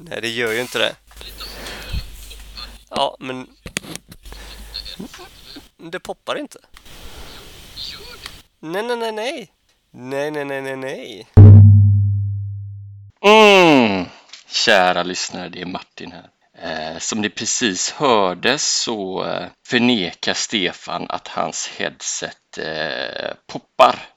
Nej, det gör ju inte det. Ja, men... Det poppar inte. Nej, nej, nej, nej. Nej, nej, nej, nej, nej. Mm. Kära lyssnare, det är Martin här. Eh, som ni precis hörde så eh, förnekar Stefan att hans headset eh, poppar.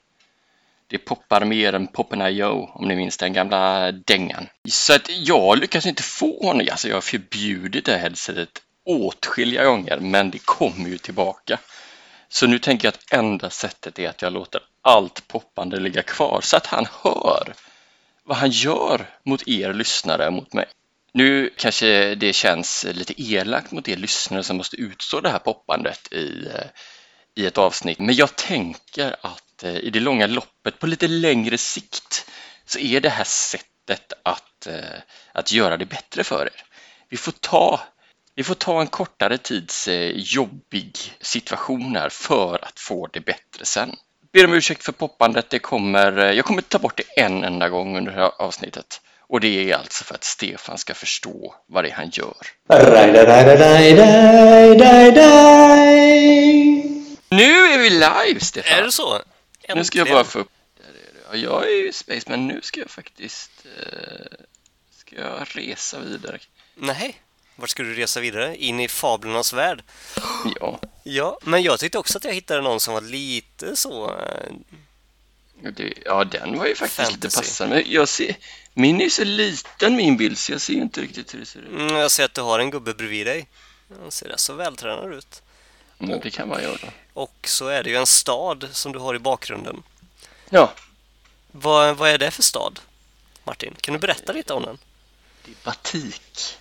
Det poppar mer än Poppen.io om ni minns den gamla dängan. Så att jag lyckas inte få honom, alltså jag har förbjudit det här headsetet åtskilliga gånger men det kommer ju tillbaka. Så nu tänker jag att enda sättet är att jag låter allt poppande ligga kvar så att han hör vad han gör mot er lyssnare, mot mig. Nu kanske det känns lite elakt mot er lyssnare som måste utstå det här poppandet i, eh, i ett avsnitt, men jag tänker att Eh, i det långa loppet, på lite längre sikt, så är det här sättet att, eh, att göra det bättre för er. Vi får ta vi får ta en kortare tids eh, jobbig situation här för att få det bättre sen. Ber om ursäkt för poppandet. Det kommer, jag kommer ta bort det en enda gång under det här avsnittet. Och det är alltså för att Stefan ska förstå vad det är han gör. Nu är vi live, Stefan! Är det så? Äntligen. Nu ska jag bara få upp... Ja, jag är ju Space, men nu ska jag faktiskt... Eh, ska jag resa vidare. Nej, vart ska du resa vidare? In i fablernas värld? Ja. Ja, men jag tyckte också att jag hittade någon som var lite så... eh, Det, ja, den var ju faktiskt Fantasy. lite passande. Jag ser... Min är ju så liten, min bild, så jag ser inte riktigt hur det ser ut. Mm, jag ser att du har en gubbe bredvid dig. Han ser rätt så vältränad ut. Ja, det kan man göra. Och så är det ju en stad som du har i bakgrunden. Ja, Vad, vad är det för stad? Martin, kan du berätta lite om den? det är batik.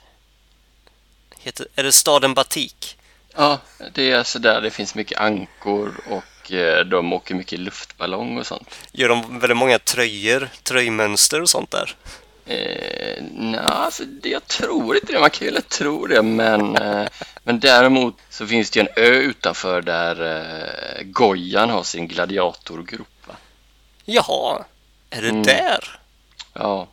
Heter, är det staden Batik? Ja, det är alltså där det finns mycket ankor och eh, de åker mycket luftballong och sånt. Gör de väldigt många tröjor, tröjmönster och sånt där? Eh, nej, alltså det, jag tror inte det. Man kan ju tro det, men, eh, men däremot så finns det ju en ö utanför där eh, Gojan har sin gladiatorgrop. Va? Jaha, är det Mm. där? Ja,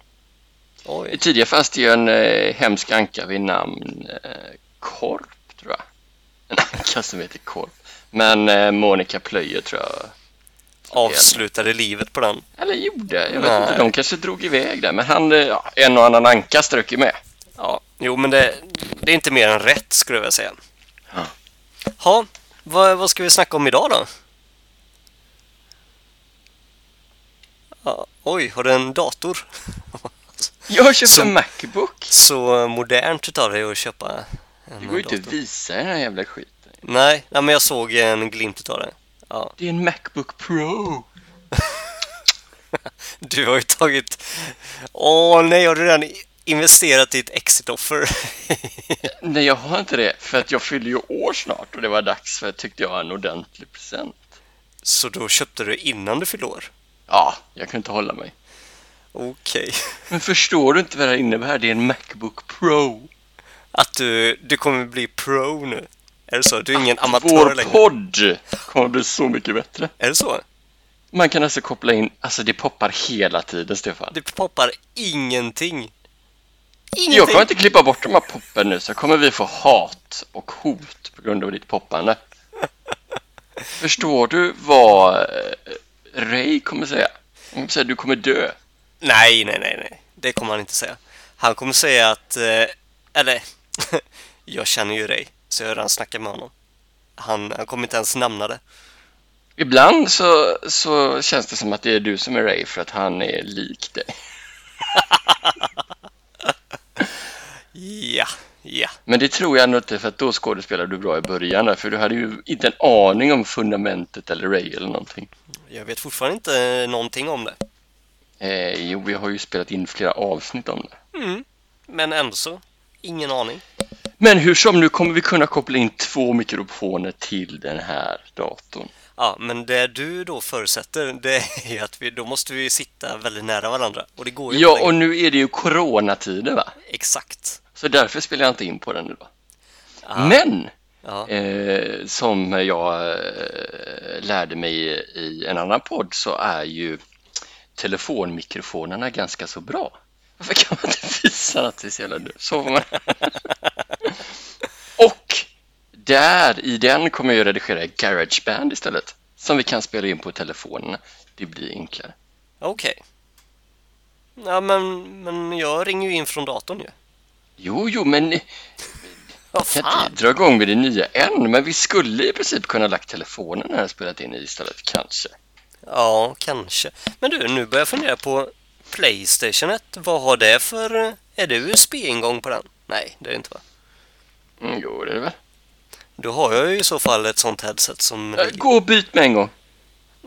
Oj. tidigare fanns det ju en eh, hemsk anka vid namn eh, Korp, tror jag. En anka som heter Korp. Men eh, Monica Plöjer tror jag Avslutade livet på den. Eller gjorde, jag vet Nej. inte, de kanske drog iväg där. Men han, eh, ja, en och annan anka strök ju med. Ja, jo men det, det är inte mer än rätt skulle jag vilja säga. Ja. Ha, vad, vad ska vi snacka om idag då? Ja, oj, har du en dator? Jag har köpt Som- en Macbook. Så modernt utav dig att köpa en Det går ju inte att visa den här jävla skiten. Nej, nej, men jag såg en glimt utav det. Ja, Det är en Macbook Pro. du har ju tagit... Åh nej, har du redan investerat i ett exit-offer? Nej, jag har inte det. För att jag fyller ju år snart och det var dags för tyckte jag en ordentlig present. Så då köpte du innan du fyllde år? Ja, jag kunde inte hålla mig. Okej. Men förstår du inte vad det här innebär? Det är en Macbook Pro. Att du, du kommer bli pro nu? Är det så? Du är ingen amatör Vår längre? podd kommer bli så mycket bättre. Är det så? Man kan alltså koppla in, alltså det poppar hela tiden Stefan. Det poppar ingenting. Jag Ingenting! kommer inte klippa bort de här poppen nu så kommer vi få hat och hot på grund av ditt poppande. Förstår du vad eh, Ray kommer säga? Han kommer säga du kommer dö. Nej, nej, nej, nej. Det kommer han inte säga. Han kommer säga att... Eh, eller... jag känner ju dig, så jag redan snackat med honom. Han, han kommer inte ens nämna det. Ibland så, så känns det som att det är du som är Ray för att han är lik dig. Ja, ja. Men det tror jag ändå inte för att då skådespelade du bra i början där, för du hade ju inte en aning om fundamentet eller Ray eller någonting. Jag vet fortfarande inte någonting om det. Eh, jo, vi har ju spelat in flera avsnitt om det. Mm. Men ändå så. Ingen aning. Men hur som, nu kommer vi kunna koppla in två mikrofoner till den här datorn. Ja, men det du då förutsätter, det är ju att vi, då måste vi sitta väldigt nära varandra. Och det går ju Ja, och nu är det ju coronatider va? Exakt. Så därför spelar jag inte in på den nu? Ja, Men, ja. eh, som jag eh, lärde mig i en annan podd så är ju telefonmikrofonerna ganska så bra. Varför kan man inte visa att det är så jävla dumt? Så får man. Och där, i den kommer jag redigera Garageband istället. Som vi kan spela in på telefonerna. Det blir enklare. Okej. Ja, men, men jag ringer ju in från datorn ju. Jo, jo, men Vad kan inte dra igång med det nya än. Men vi skulle i princip kunna lagt telefonen här och spelat in i istället, kanske. Ja, kanske. Men du, nu börjar jag fundera på Playstation 1. Vad har det för... Är det USB-ingång på den? Nej, det är det inte va? Mm, jo, det är det väl. Då har jag ju i så fall ett sånt headset som... Äh, Gå och byt med en gång.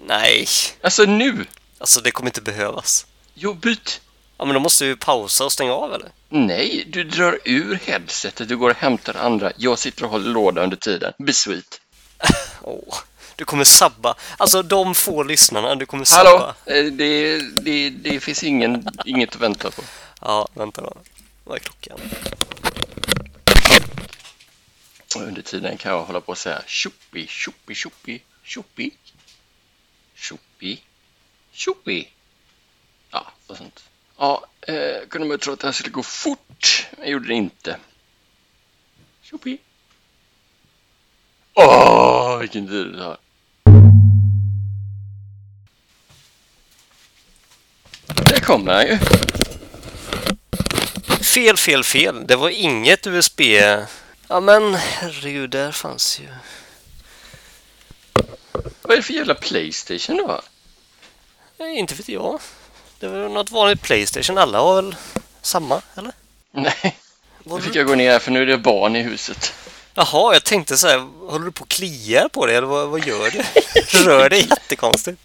Nej, Alltså nu! alltså det kommer inte behövas. Jo, byt! Ja, men då måste vi pausa och stänga av eller? Nej, du drar ur headsetet, du går och hämtar andra. Jag sitter och håller låda under tiden. Be sweet. Åh, du kommer sabba. Alltså de få lyssnarna, du kommer Hallå! sabba. Eh, Det, det, det finns ingen, inget att vänta på. Ja, vänta då. Vad är klockan? Och under tiden kan jag hålla på och säga tjoppi, tjoppi, tjoppi, tjoppi, tjoppi, tjoppi. Ja, och sånt. Ja, eh, kunde man ju tro att det här skulle gå fort, men gjorde det inte. Tjoppi. Åh, vilken tid det tar. Där kommer han ju. Fel, fel, fel. Det var inget USB. Ja men herregud, där fanns ju... Vad är det för jävla Playstation har? Nej, inte vet jag. Det var något vanligt Playstation. Alla har väl samma, eller? Nej, nu fick jag gå ner för nu är det barn i huset. Jaha, jag tänkte så här, håller du på och kliar på det eller vad, vad gör du? Rör dig jättekonstigt.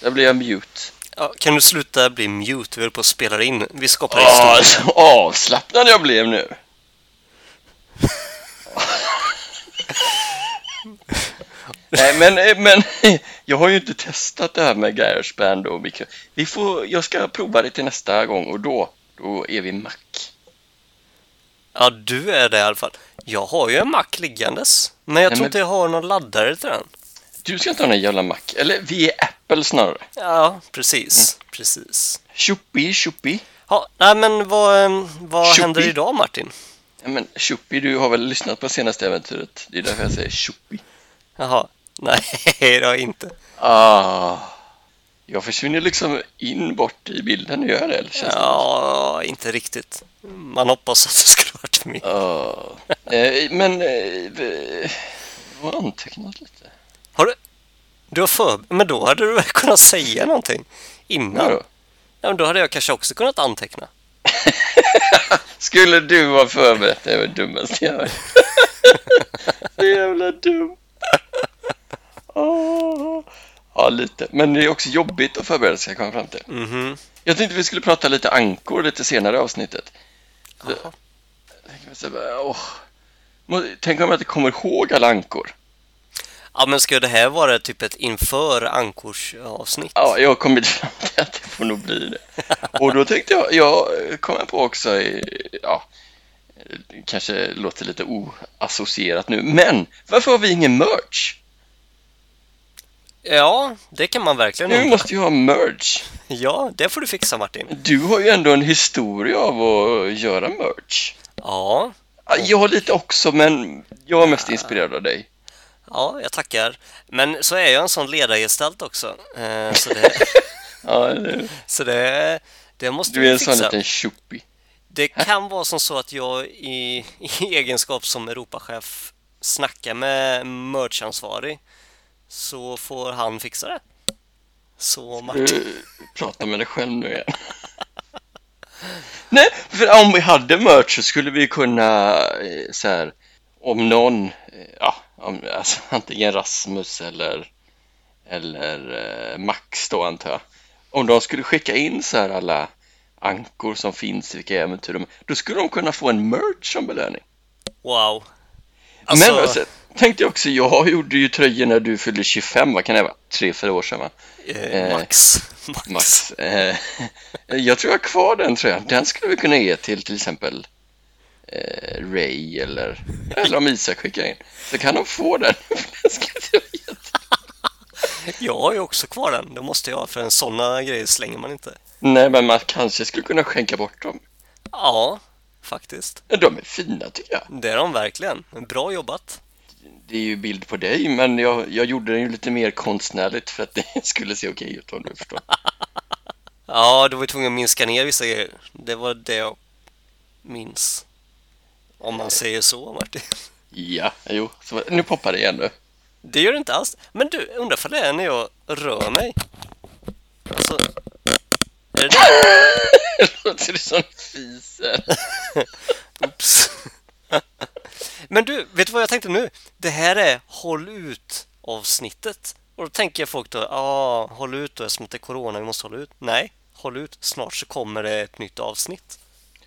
Där blir jag mute. Ja, kan du sluta bli mute? Vi håller på att spela in. Vi skapar Åh, historia. så avslappnad jag blev nu. Nej, men, eh, men jag har ju inte testat det här med Garageband och mikro. Vi får, jag ska prova det till nästa gång och då, då är vi Mac. Ja, du är det i alla fall. Jag har ju en Mac liggandes. Men jag Nej, tror men- inte jag har någon laddare till den. Du ska inte ha någon jävla Mac. Eller vi är Apple snarare. Ja, precis. Precis. Tjoppi, tjoppi. Ja, nej men vad, em, vad Tjoppi. händer idag Martin? Ja, men tjoppi, du har väl lyssnat på senaste äventyret? Det är därför jag säger tjoppi. Jaha, nej det har jag inte. Ah, jag försvinner liksom in bort i bilden, gör jag det? Eller känns det? Ja, inte riktigt. Man hoppas att det skulle varit med. Ja. Eh, men eh, eh, jag har antecknat lite. Har du? Du har för... Men då hade du väl kunnat säga någonting innan? Ja, men då hade jag kanske också kunnat anteckna. Skulle du ha förberett dig? Det var det dummaste jag hört. Så jävla dum. Åh. Ja, lite. Men det är också jobbigt att förbereda sig, komma fram till. Mhm. Jag tänkte vi skulle prata lite ankor lite senare i avsnittet. Så- Tänk om jag inte kommer ihåg alla ankor. Ja, men ska det här vara typ ett inför Ankors avsnitt? Ja, jag har kommit fram till att det får nog bli det. Och då tänkte jag, jag kommer på också, ja, kanske låter lite oassocierat nu, men varför har vi ingen merch? Ja, det kan man verkligen Nu måste ju ha merch. Ja, det får du fixa Martin. Du har ju ändå en historia av att göra merch. Ja, Ja, Jag har lite också, men jag är mest inspirerad av dig. Ja, jag tackar. Men så är jag en sån ledargestalt också. Eh, så det, Ja, det- så det, det måste du är vi en sån fixa. liten tjoppi. Det kan vara som så att jag i, i egenskap som Europachef snackar med merchansvarig så får han fixa det. Så Martin. Du pratar med dig själv nu igen. Nej, för om vi hade merch så skulle vi kunna eh, så här, om någon, eh, ja, alltså, antingen Rasmus eller, eller eh, Max då antar jag. Om de skulle skicka in så här alla ankor som finns i vilka äventyr de då skulle de kunna få en merch som belöning. Wow. Alltså, Men alltså, tänkte jag också, jag gjorde ju tröjor när du fyllde 25, vad kan det vara? Tre, fyra år sedan va? eh, Max. Max. Max. Eh, jag tror jag har kvar den tröjan. Den skulle vi kunna ge till till exempel eh, Ray eller, eller om Isak skickar in. Så kan de få den. Jätte- Jag har ju också kvar den. Det måste jag ha för en sådana grejer slänger man inte. Nej, men man kanske skulle kunna skänka bort dem. Ja, faktiskt. De är fina tycker jag. Det är de verkligen. Bra jobbat. Det är ju bild på dig, men jag, jag gjorde den ju lite mer konstnärligt för att det skulle se okej ut om du förstår. Ja, du var ju tvungen att minska ner vissa grejer. Det var det jag minns. Om man säger så, Martin. Ja, jo, så, nu poppar det igen nu. Det gör det inte alls. Men du, undrar för det är när jag rör mig. Alltså... Är det det? Låter det som fiser? Oops. Men du, vet du vad jag tänkte nu? Det här är Håll ut avsnittet. Och då tänker folk då, ja, ah, håll ut då eftersom det är Corona, vi måste hålla ut. Nej, håll ut, snart så kommer det ett nytt avsnitt.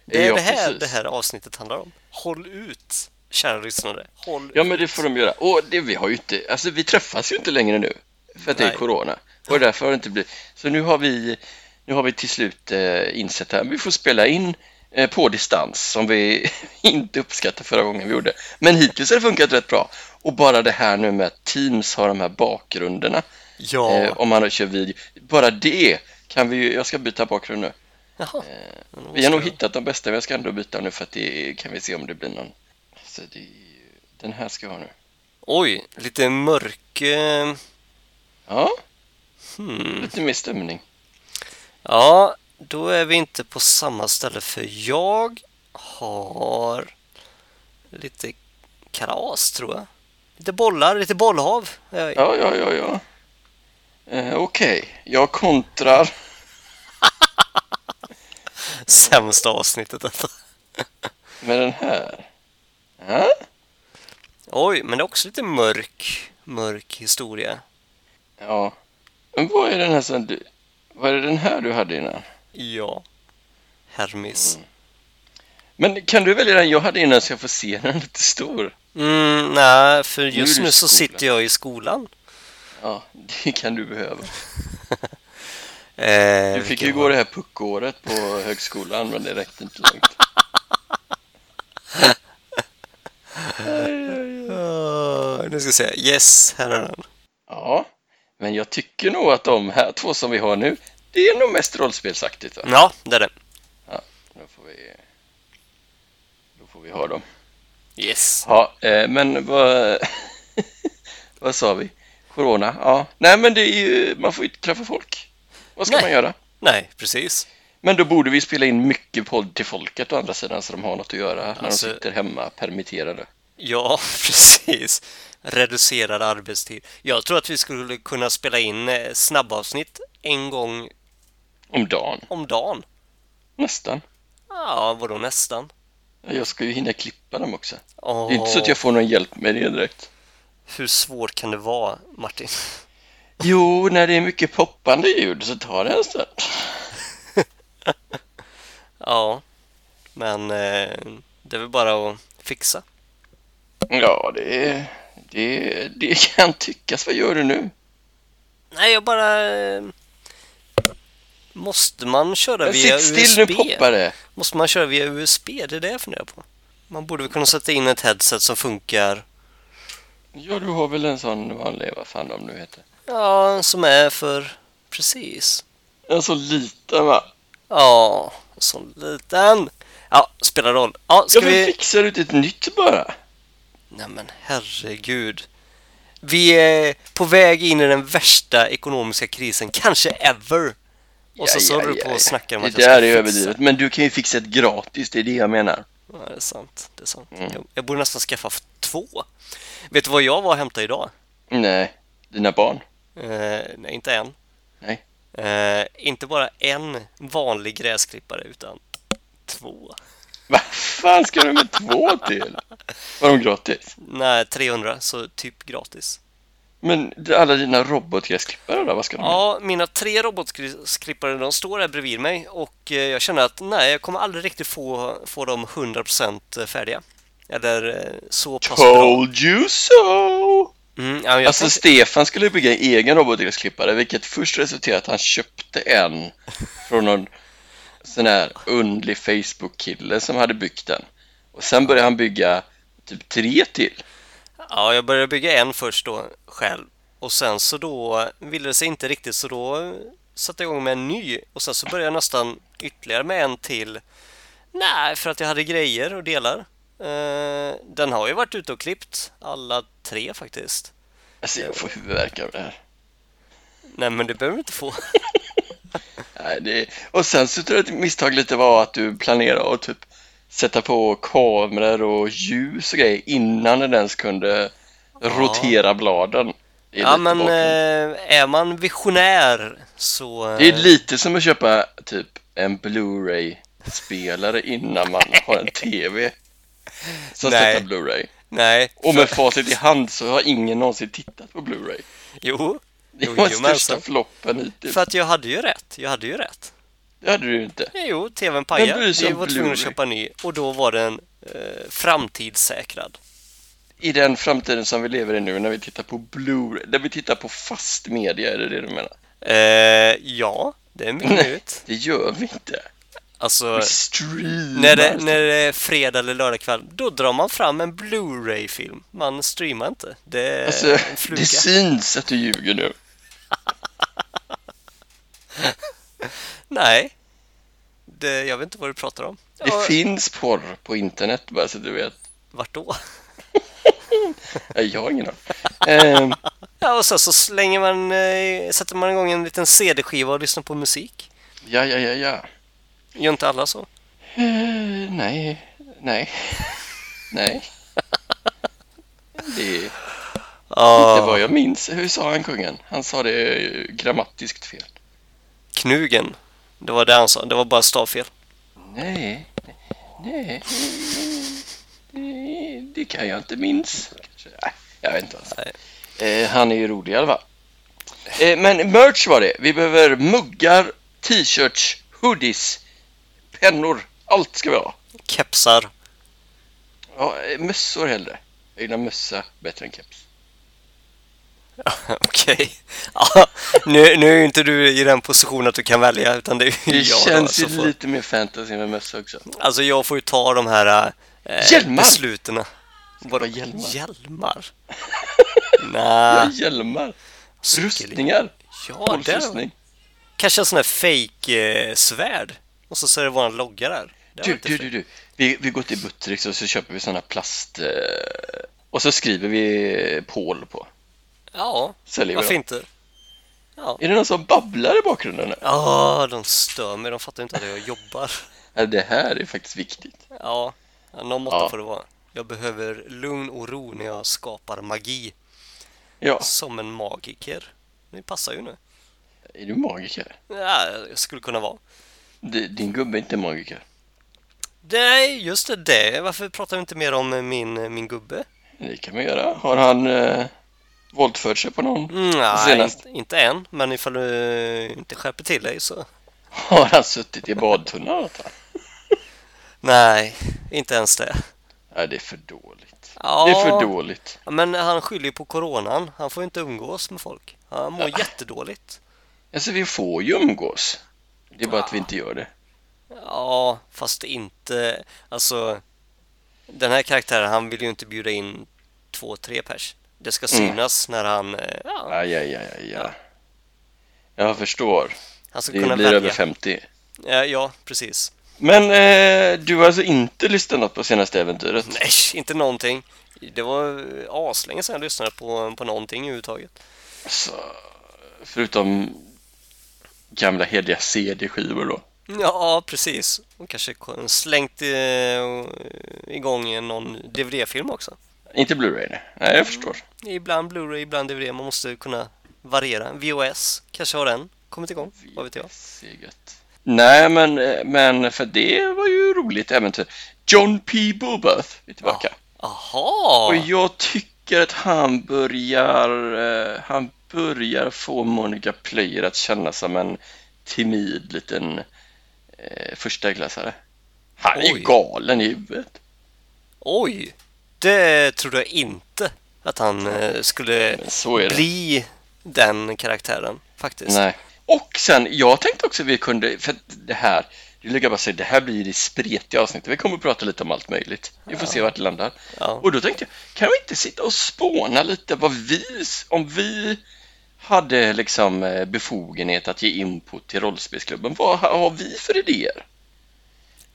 Det är Ja, det här precis. det här avsnittet handlar om. Håll ut, kära lyssnare. Håll Ja, men det får de göra. Och det, vi har ju inte, alltså vi träffas ju inte längre nu för att det är Nej. corona. Och därför har det inte blivit, så nu har vi, nu har vi till slut eh, insett att vi får spela in eh, på distans som vi inte uppskattade förra gången vi gjorde. Men hittills har det funkat rätt bra. Och bara det här nu med att Teams har de här bakgrunderna, Ja, eh, om man kör video, bara det kan vi ju, jag ska byta bakgrund nu. Jaha. Vi har nog hittat de bästa, men jag ska ändå byta nu för att det kan vi se om det blir någon. Så det den här ska jag ha nu. Oj, lite mörk... eh, Ja, Hmm. lite mer stämning. Ja, då är vi inte på samma ställe för jag har lite kalas tror jag. Lite bollar, lite bollhav. Ja, ja, ja, ja. Eh, Okej, jag kontrar. Sämsta avsnittet detta. med den här. Ja, Oj, men det är också lite mörk, mörk historia. ja. Men vad är den här som du... Vad är det den här du hade innan? Ja. Hermes. Men kan du välja den jag hade innan så jag får se den lite stor? Mm, nej, för just nu så skolan. sitter jag i skolan. Ja, det kan du behöva. Eh, Du fick ju gå det här puckåret på högskolan, men det räckte inte långt. Nu ska vi se. Yes, här är den. Ja, men jag tycker nog att de här två som vi har nu, det är nog mest rollspelsaktigt. Va? Ja, det är det. Då får vi, då får vi ha dem. Yes. Ja, eh, men vad, vad sa vi? Corona? Ja, nej men det är ju, man får ju inte träffa folk. Vad ska Nej. man göra? Nej, precis. Men då borde vi spela in mycket podd till folket å andra sidan så de har något att göra när Alltså- de sitter hemma permitterade. Ja, precis. Reducerad arbetstid. Jag tror att vi skulle kunna spela in eh, snabbavsnitt en gång Om dagen, om dagen. nästan. Ja, vadå nästan? Jag ska ju hinna klippa dem också. Åh, Det är inte så att jag får någon hjälp med det direkt. Hur svårt kan det vara, Martin? Jo, när det är mycket poppande ljud så tar det en stund. Ja, men eh, det är väl bara att fixa. Ja, det, det, det kan tyckas. Vad gör du nu? Nej, jag bara... eh, Måste man köra Men via sitt still, USB? nu poppar det. Måste man köra via USB? Det är det jag funderar på. Man borde väl kunna sätta in ett headset som funkar Ja, du har väl en sån vanlig, vad fan de nu heter. Ja, som är för... Precis. En så liten va? Ja, så liten. Ja, spelar roll. Ja, ska Ja, vi... fixar inte ett nytt bara? Nej men herregud. Vi är på väg in i den värsta ekonomiska krisen, kanske ever. Och så, håller du på och snackar om Det att jag ska där är fixa. överdrivet. Men du kan ju fixa ett gratis, det är det jag menar. Ja, det är sant. Det är sant. Mm. Jag, jag borde nästan skaffa två. Vet du vad jag var och hämtade idag? Nej, dina barn. Eh, nej, inte en. Nej. Eh, inte bara en vanlig gräsklippare, utan två. Vad fan ska du med två till? Var de gratis? Nej, 300, så typ gratis. Men alla dina robotgräsklippare då, vad ska de med? Ja, mina tre robotklippare de står här bredvid mig och eh, jag känner att nej, jag kommer aldrig riktigt få, få dem 100% färdiga. Eller eh, så pass bra. Told you so! Mm, ja, jag Alltså tänkte, Stefan skulle bygga en egen robotgräsklippare vilket först resulterade i att han köpte en från någon sån här undlig Facebook-kille som hade byggt den. Och sen började han bygga typ tre till. ja, jag började bygga en först då själv och sen så då ville det sig inte riktigt så då satte igång med en ny och sen så började jag nästan ytterligare med en till. Nej, för att jag hade grejer och delar. Eh, den har ju varit ute och klippt, alla tre faktiskt. Alltså jag får huvudvärk av det här. Nej, men det behöver du inte få. Nej, det... Och sen så tror jag att misstag lite var att du planerade att typ sätta på kameror och ljus och grejer innan den ens kunde rotera bladen. Ja, men bakgrund. eh, är man visionär så... eh, Det är lite som att köpa typ en Blu-ray-spelare innan man har en TV som Nej. sätter Blu-ray. Nej, Och med facit i hand så har ingen någonsin tittat på Blu-ray. jo. Det Jo, var den jomensan. största floppen hittills. För att jag hade ju rätt. Jag hade ju rätt. Det hade du ju inte. Jo, tvn pajade. Vi var tvungna att köpa ny och då var den eh, framtidssäkrad. I den framtiden som vi lever i nu när vi tittar på Blu-ray, när vi tittar på fast media, är det det du menar? Eh, ja, det är möjligt. Det gör vi inte. Alltså, när det, när det är fredag eller lördagkväll, då drar man fram en Blu-ray-film. Man streamar inte. Det är Alltså, en fluga. det syns att du ljuger nu. Nej. Det, jag vet inte vad du pratar om. Det Ja, finns porr på internet, bara så du vet. vart då? Nej, Jag har ingen aning. Ehm, Ja, och sen så slänger man, eh, sätter man igång en liten CD-skiva och lyssnar på musik. ja, ja, ja, ja. Gör inte alla så? Eh, nej, nej, nej. Det är Ja, vad jag minns. Hur sa han kungen? Han sa det eh, grammatiskt fel. Knugen. Det var det han sa. Det var bara stavfel. Nej, nej. Det, det kan jag inte minns. Nej, jag vet inte. Nej. Eh, han är ju rolig i alla fall. Eh, men merch var det. Vi behöver muggar, t-shirts, hoodies, pennor. Allt ska vi ha. Kepsar. Ja, mössor hellre. Jag gillar mössa bättre än keps. Okej. Ja, nu, nu är ju inte du i den positionen att du kan välja, utan det är ju Det jag känns då, ju får- lite mer fantasy med mössa också. Alltså jag får ju ta de här eh, Hjälmar! besluten. Vadå? hjälmar. Hjälmar? Ja, Nej. hjälmar, cykel- rustningar, Ja, det. Kanske en sån här fake eh, svärd. Och så ser det våran logga där. Du, du, du, du. Vi, vi går till Buttricks och så köper vi såna plast... Eh, och så skriver vi Paul på. Ja, Säljer varför inte? Ja. Är det någon som babblar i bakgrunden nu? Ja, de stör mig. De fattar inte att jag jobbar. Det här är faktiskt viktigt. Ja, ja, någon måtta Ja. får det vara. Jag behöver lugn och ro när jag skapar magi. Ja, Som en magiker. Det passar ju nu. är du magiker? Ja, jag skulle kunna vara. Din gubbe är inte magiker. Nej, just det, det. Varför pratar vi inte mer om min, min gubbe? Det kan man göra. Har han eh, våldfört sig på någon? Mm, nej, Senast. inte, inte än. Men ifall du inte skärper till dig så... Har han suttit i badtunnan? Nej, inte ens det. Nej, det är för dåligt. Ja, Det är för dåligt. Ja, Men han skyller ju på coronan. Han får inte umgås med folk. Han mår jättedåligt. Alltså, vi får ju umgås. Det är bara att vi inte gör det. Ja, fast inte... Alltså, den här karaktären, han vill ju inte bjuda in två, tre pers. Det ska Mm. synas när han... eh, Ja, Aj, aj, aj, aj, aj. Jag förstår. han ska Det kunna blir välja. över 50. Ja, ja, precis. Men eh, du har alltså inte lyssnat på senaste äventyret? Nej, inte någonting. Det var eh, aslänge sedan jag lyssnade på, på någonting överhuvudtaget. Så, förutom gamla hederliga CD-skivor då. Ja, precis. Och kanske slängt eh, igång någon DVD-film också. Inte Blu-ray, nej. Nej, jag förstår. Ibland Blu-ray, ibland DVD. Man måste kunna variera. VOS, kanske har den kommit igång. Vad vet jag. Nej, men, eh, men för det var ju roligt äventyr. John P. Bobath är tillbaka. Aha! Och jag tycker att han börjar, eh, han börjar få Monica Player att känna som en timid liten eh, förstaklassare. Han är ju galen i huvudet. Oj! Det trodde jag inte att han eh, skulle bli den karaktären faktiskt. Nej. Och sen, jag tänkte också vi kunde, för det här, det lika bara säga, det här blir det spretiga avsnittet. Vi kommer att prata lite om allt möjligt. Vi får se vart det landar. Ja. Och då tänkte jag, kan vi inte sitta och spåna lite vad vi, om vi hade liksom eh, befogenhet att ge input till rollspelsklubben. Vad har vi för idéer?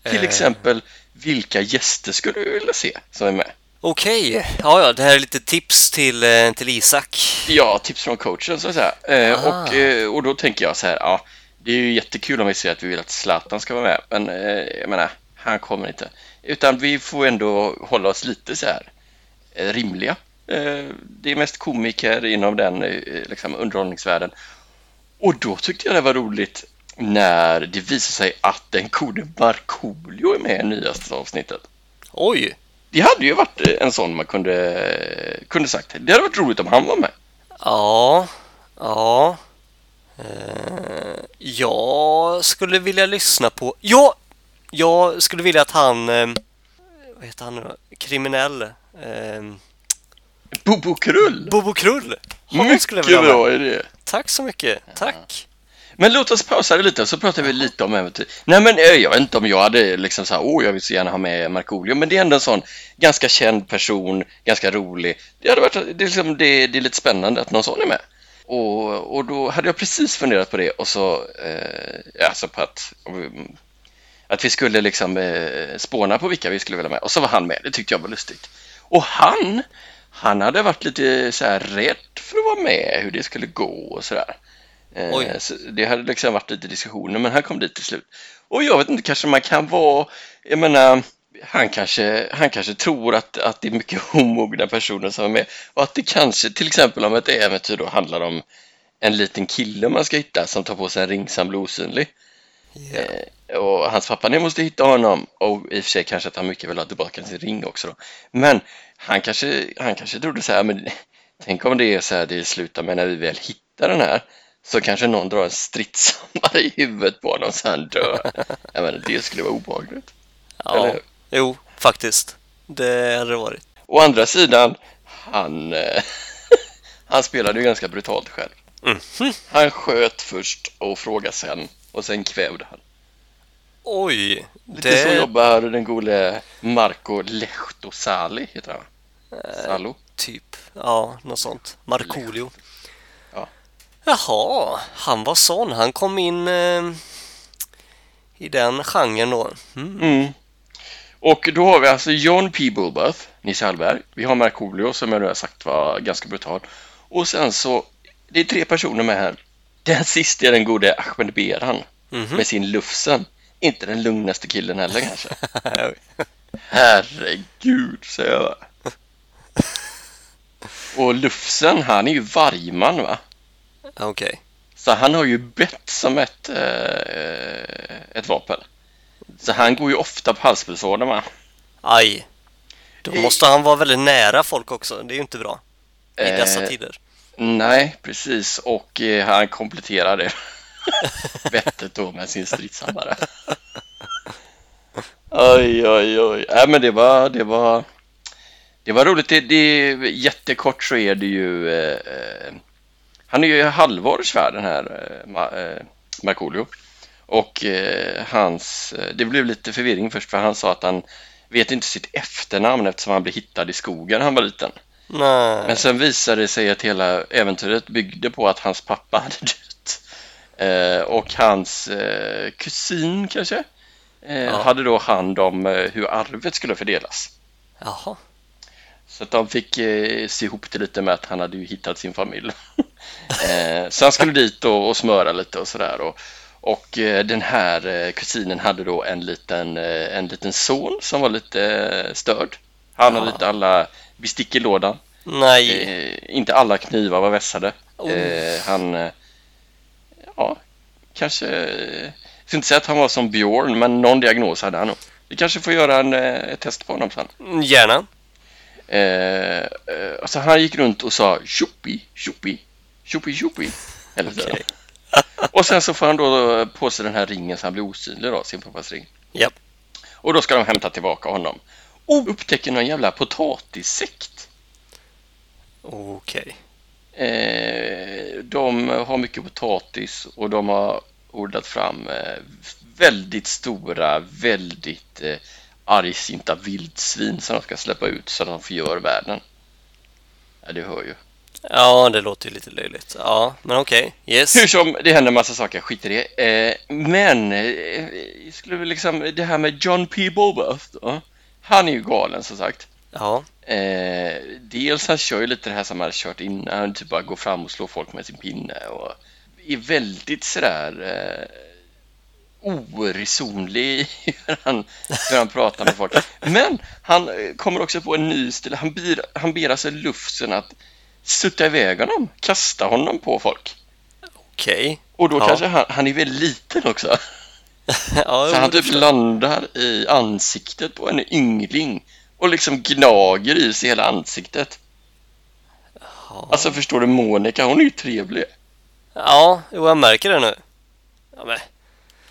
Till Eh. exempel, vilka gäster skulle du vilja se som är med? Okej, ja, ja, det här är lite tips till, eh, till Isak. Ja, tips från coachen så att säga. Eh, och, eh, och då tänker jag så här, ja, det är ju jättekul om vi säger att vi vill att Zlatan ska vara med, men eh, jag menar, han kommer inte. Utan vi får ändå hålla oss lite så här rimliga. Eh, det är mest komiker inom den eh, liksom, underhållningsvärlden. Och då tyckte jag det var roligt när det visade sig att den gode Markoolio är med i nyaste avsnittet. Oj, Det hade ju varit eh, en sån man kunde, kunde sagt. Det hade varit roligt om han var med. ja, ja. Eh, jag skulle vilja lyssna på... Ja! Jag skulle vilja att han... Eh, vad heter han nu då? Kriminell. Eh, Bobo Krull! Bobo Krull! Honom Mycket bra idé. Tack så mycket. Tack. Men låt oss pausa det lite så pratar vi lite om äventyr. Nej men eh, jag vet inte om jag hade liksom så här, åh jag vill så gärna ha med Markoolio, men det är ändå en sån ganska känd person, ganska rolig. Det hade varit, det är, liksom, det, det är lite spännande att någon sån är med. Och, och då hade jag precis funderat på det och så, eh, alltså på att, att vi skulle liksom eh, spåna på vilka vi skulle vilja med och så var han med, det tyckte jag var lustigt. Och han, han hade varit lite så här rädd för att vara med, hur det skulle gå och sådär. Eh. Så det hade liksom varit lite diskussioner, men han kom dit till slut. Och jag vet inte, kanske man kan vara, jag menar, han kanske, han kanske tror att, att det är mycket omogna personer som är med och att det kanske, till exempel om ett äventyr då handlar om en liten kille man ska hitta som tar på sig en ring som blir osynlig. Eh, och hans pappa, ni måste hitta honom. Och i och för sig kanske att han mycket vill ha tillbaka sin ring också då. Men han kanske, han kanske trodde så här, men tänk om det är så här det slutar med när vi väl hittar den här så kanske någon drar en stridshammare i huvudet på honom så han dör. Jag menar, det skulle vara obehagligt. eller ja. hur? Jo, faktiskt. Det hade det varit. Å andra sidan, han, eh, han spelade ju ganska brutalt själv. Mhm. Han sköt först och frågade sen och sen kvävde han. Oj, Lite så det... jobbar den gode Marco Lehtosali, heter han. Salo. Typ, ja, något sånt. Markoolio. Ja. Jaha, han var sån. Han kom in eh, i den genren då. Mm. Mm. Och då har vi alltså John P. Bulbuth, Nisse Hallberg. Vi har Markoolio som jag nu har sagt var ganska brutal. Och sen så, det är tre personer med här. Den sista är den gode Ahmed Beran Mhm. med sin Lufsen. Inte den lugnaste killen heller kanske. Herregud, säger jag. Och Lufsen, han är ju vargman va? Okej. Så han har ju bett som ett, eh, ett vapen. Så han går ju ofta på halspulsådern va? Aj. Då måste han vara väldigt nära folk också. Det är ju inte bra i dessa Eh, tider. Nej, precis. Och eh, han kompletterar det vettet då med sin stridshammare. Oj, oj, oj. Nej, men det var, det var, det var roligt. Det, det, jättekort så är det ju, eh, eh, han är ju halvårsvärd den här eh, eh, Markoolio. Och eh, hans, eh, det blev lite förvirring först för han sa att han vet inte sitt efternamn eftersom han blev hittad i skogen när han var liten. Nej. Men sen visade det sig att hela äventyret byggde på att hans pappa hade dött. Eh, och hans eh, kusin kanske eh, Ja. hade då hand om hur arvet skulle fördelas. Jaha. Så att de fick eh, se ihop det lite med att han hade ju hittat sin familj. eh, så han skulle dit och, och smöra lite och sådär. Och, och eh, den här eh, kusinen hade då en liten, en liten son som var lite störd. Han hade Ja. lite alla bestick i lådan. Nej. Inte alla knivar var vässade. Oh. Han, ja, kanske, jag ska inte säga att han var som Björn, men någon diagnos hade han nog. Vi kanske får göra en, eh, ett test på honom sen. Gärna. Eh, eh, alltså han gick runt och sa tjoppi, tjoppi, tjoppi, tjoppi. Eller. Och sen så får han då på sig den här ringen så han blir osynlig då, sin pappas ring. Japp. Och då ska de hämta tillbaka honom. Och upptäcker någon jävla potatissekt. Okej. Eh, de har mycket potatis och de har odlat fram eh, väldigt stora, väldigt eh, argsinta vildsvin som de ska släppa ut så att de förgör världen. Ja, det hör ju. Ja, det låter ju lite löjligt. Ja, men okej. Yes. Hur som, det händer massa saker, skit i det. Eh, men, eh, skulle väl liksom, det här med John P. Bobath då, Han är ju galen som sagt. Ja. Eh, dels han kör ju lite det här som han har kört innan, han typ bara går fram och slår folk med sin pinne och är väldigt sådär eh, oresonlig hur han, hur han pratar med folk. Men han eh, kommer också på en ny stil, han ber, han ber alltså lufsen att sutta iväg honom, kasta honom på folk. Okej. Och då Ja. kanske han, han är väldigt liten också. ja, Så han typ landar i ansiktet på en yngling och liksom gnager i sig hela ansiktet. Ja. Alltså förstår du Monica, hon är ju trevlig. Ja, jo, jag märker det nu. Ja, men.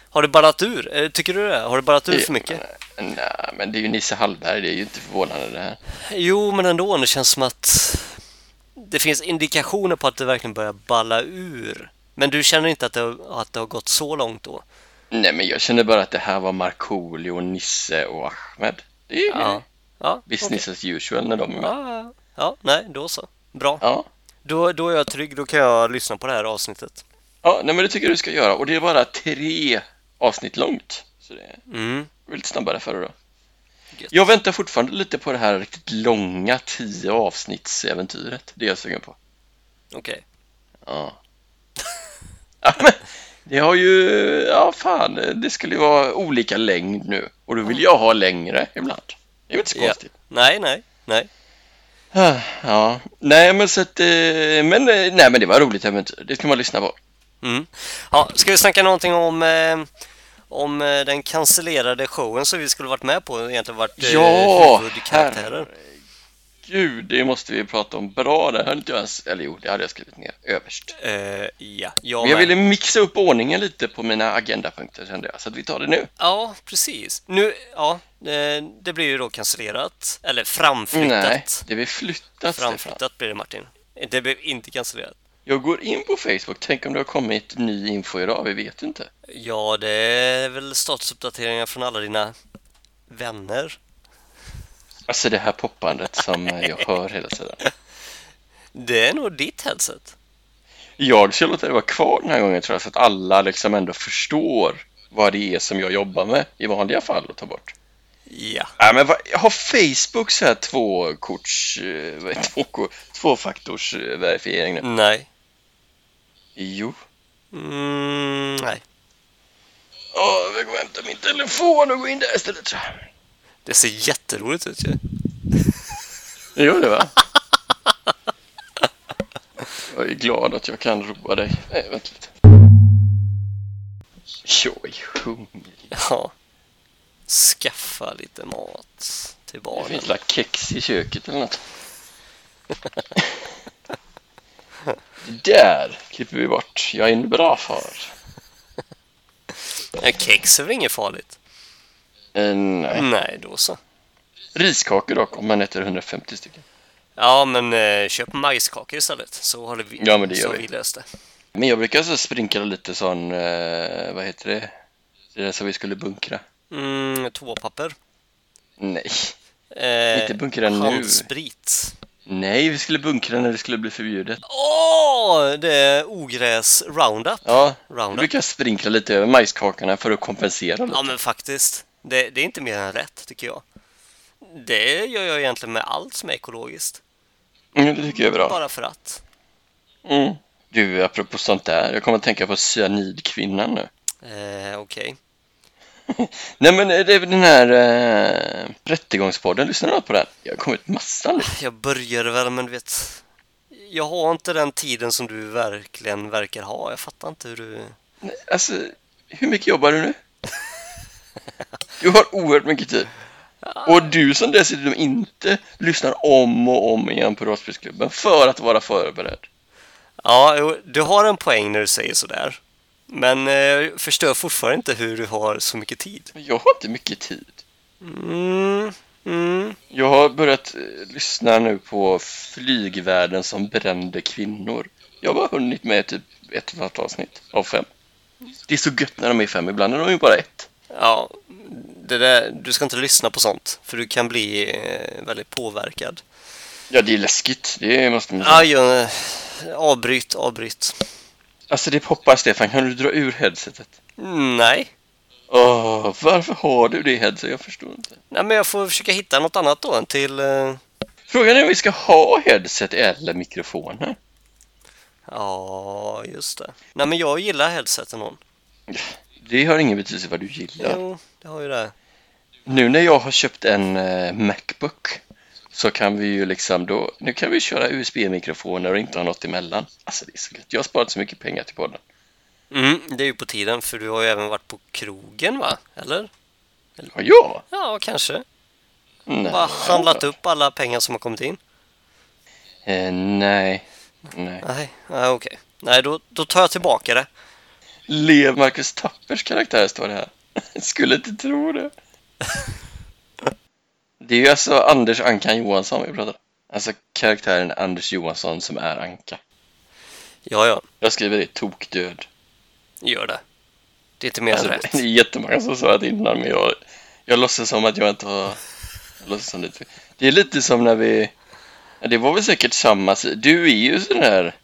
Har det ballat ur? Eh, Tycker du det? Har det ballat ur för mycket? Nej, men det är ju Nisse Hallberg, det är ju inte förvånande det här. Jo, men ändå. Det känns som att det finns indikationer på att det verkligen börjar balla ur. Men du känner inte att det, har- att det har gått så långt då? Nej, men jag känner bara att det här var Markoolio, Nisse och Ahmed. Det är ju Ja. Ja, business as usual när de är med. ja, ja. nej, då så. Bra. Ja. Då, då är jag trygg. Då kan jag lyssna på det här avsnittet. ja, nej men det tycker jag du ska göra. Och det är bara tre avsnitt långt. Så det Mm. lite snabbare för då. Gött. Jag väntar fortfarande lite på det här riktigt långa tio avsnittsäventyret. Det är jag sugen på. Okej. Ja. ja men, det har ju, ja fan, det skulle ju vara olika längd nu. Och då vill jag ha längre ibland. Det är väl inte så Ja. konstigt. Nej, nej, nej. Ah, Ja, nej men så att, eh, men, eh, nej men det var roligt äventyr. Det ska man lyssna på. Mm. Ja, ska vi snacka någonting om, eh, om den cancellerade showen som vi skulle varit med på? Egentligen varit Ja, huvudkaraktärer. Gud, det måste vi prata om. Bra, det hade inte jag ens, eller jo, det hade jag skrivit ner överst. Eh, ja, jag, Men jag ville mixa upp ordningen lite på mina agendapunkter kände jag, så att vi tar det nu. Ja, precis. Nu, ja, eh, det blir ju då cancellerat. Eller framflyttat. Nej, det blir flyttat Stefan. Framflyttat blir det Martin. Det blev inte cancellerat. Jag går in på Facebook, tänk om det har kommit ny info idag, vi vet inte. Ja, det är väl statusuppdateringar från alla dina vänner. Alltså det här poppandet som jag hör hela tiden. Det är nog ditt headset. Jag ska låta det vara kvar den här gången tror jag, så att alla liksom ändå förstår vad det är som jag jobbar med i vanliga fall att ta bort. Ja. Ja, men vad, har Facebook så här tvåkorts, eh, vad är det, två, tvåfaktors eh, verifiering nu? Nej. Jo. Mm, nej. Åh, jag går och hämtar min telefon och går in där istället tror jag. Det ser jätteroligt ut ju. Det gör det va? Jag är glad att jag kan roa dig. Nej, vänta lite. Jag är hungrig. Ja. Skaffa lite mat till Det barnen. finns la kex i köket eller något. Det där klipper vi bort. Jag är en bra far. Ja, kex är väl inget farligt? Eh, nej. Nej, då så. Riskakor dock, om man äter 150 stycken. Ja, men eh, köp majskakor istället. Så har vi, Ja, men det så vi. vi löst det. Men jag brukar så sprinkla lite sån, eh, vad heter det? Det där som vi skulle bunkra. Mm, toapapper. Nej, Eh, Inte bunkra nu. Handsprit. nej, vi skulle bunkra när det skulle bli förbjudet. Åh, det är ogräs Roundup. Ja, jag Roundup. brukar sprinkla lite över majskakorna för att kompensera lite. Ja, men faktiskt. Det, det är inte mer än rätt, tycker jag. Det gör jag egentligen med allt som är ekologiskt. Mm, det tycker jag är bra. Bara för att. Mm. Du, apropå sånt där, jag kommer att tänka på cyanidkvinnan nu. Eh, Okej. Nej men det är väl den här eh, rättegångspodden, lyssnar du på den? Jag har kommit massa nu. Jag började väl, men du vet. Jag har inte den tiden som du verkligen verkar ha. Jag fattar inte hur du... Alltså, hur mycket jobbar du nu? Du har oerhört mycket tid. Och du som dessutom inte lyssnar om och om igen på Rollspelsklubben för att vara förberedd. Ja, du har en poäng när du säger sådär. Men eh, jag förstår fortfarande inte hur du har så mycket tid. Jag har inte mycket tid. Mm, mm. Jag har börjat eh, lyssna nu på Flygvärlden som brände kvinnor. Jag har bara hunnit med typ ett och ett halvt avsnitt av fem. Det är så gött när de är fem, ibland är de ju bara ett. Ja, det där, du ska inte lyssna på sånt. För du kan bli eh, väldigt påverkad. Ja, det är läskigt. Det måste man säga. Aj, ja, avbryt, avbryt. Alltså det poppar, Stefan. Kan du dra ur headsetet? Mm, Nej. Åh, varför har du det headset? Jag förstår inte. Nej, men jag får försöka hitta något annat då till... eh, Frågan är om vi ska ha headset eller mikrofoner. Ja, just det. Nej, men jag gillar headseten någon. Det har ingen betydelse vad du gillar. Jo, det har ju det. Nu när jag har köpt en eh, Macbook så kan vi ju liksom då, nu kan vi köra USB-mikrofoner och inte ha något emellan. Alltså det är så gött. Jag har sparat så mycket pengar till podden. Mm, det är ju på tiden, för du har ju även varit på krogen, va? Eller? Ja, ja. Ja, kanske. Nej. Bara handlat upp alla pengar som har kommit in. Eh, nej. Nej. Nej, okej. Nej, då, då tar jag tillbaka det. Lev Marcus Tappers karaktär står det här. Skulle inte tro det. Det är ju alltså Anders Ankan Johansson vi pratar. Alltså karaktären Anders Johansson som är Anka. Ja, ja, Jag skriver det, tokdöd. gör det. Det är inte mer Alltså, rätt. det är jättemånga som sa det innan men jag, jag låtsas som att jag inte har... Jag låtsas som det. det är lite som när vi... Det var väl säkert samma... Du är ju sån här...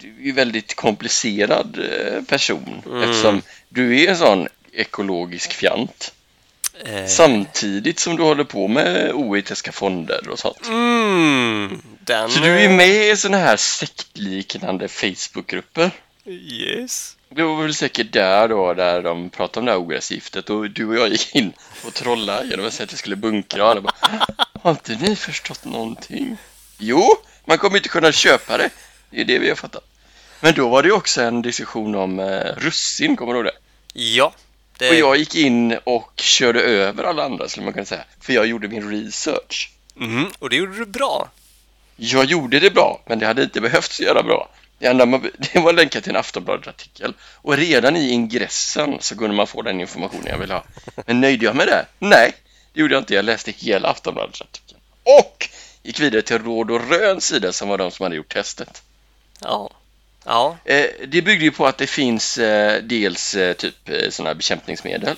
Du är ju väldigt komplicerad eh, person Mm. eftersom du är en sån ekologisk fjant. Eh, Samtidigt som du håller på med oetiska fonder och sånt. Mm, den... Så du är med i såna här sektliknande Facebookgrupper. Yes. Det var väl säkert där då, där de pratade om det här ogräsgiftet och du och jag gick in och trollade genom att säga att vi skulle bunkra och bara Har inte ni förstått någonting? Jo, man kommer inte kunna köpa det. Det är det vi har fattat. Men då var det också en diskussion om eh, russin, kommer du ihåg det? Ja. Det... Och jag gick in och körde över alla andra skulle man kunna säga. För jag gjorde min research. Mhm, och det gjorde du bra. Jag gjorde det bra, men det hade inte behövts göra bra. Det, var länkat till en Aftonbladet-artikel och redan i ingressen så kunde man få den informationen jag ville ha. Men nöjde jag mig med det? Nej, det gjorde jag inte. Jag läste hela Aftonbladet-artikeln. Och gick vidare till Råd och Röns sida som var de som hade gjort testet. Ja. Ja. Eh, det byggde ju på att det finns eh, dels eh, typ sådana bekämpningsmedel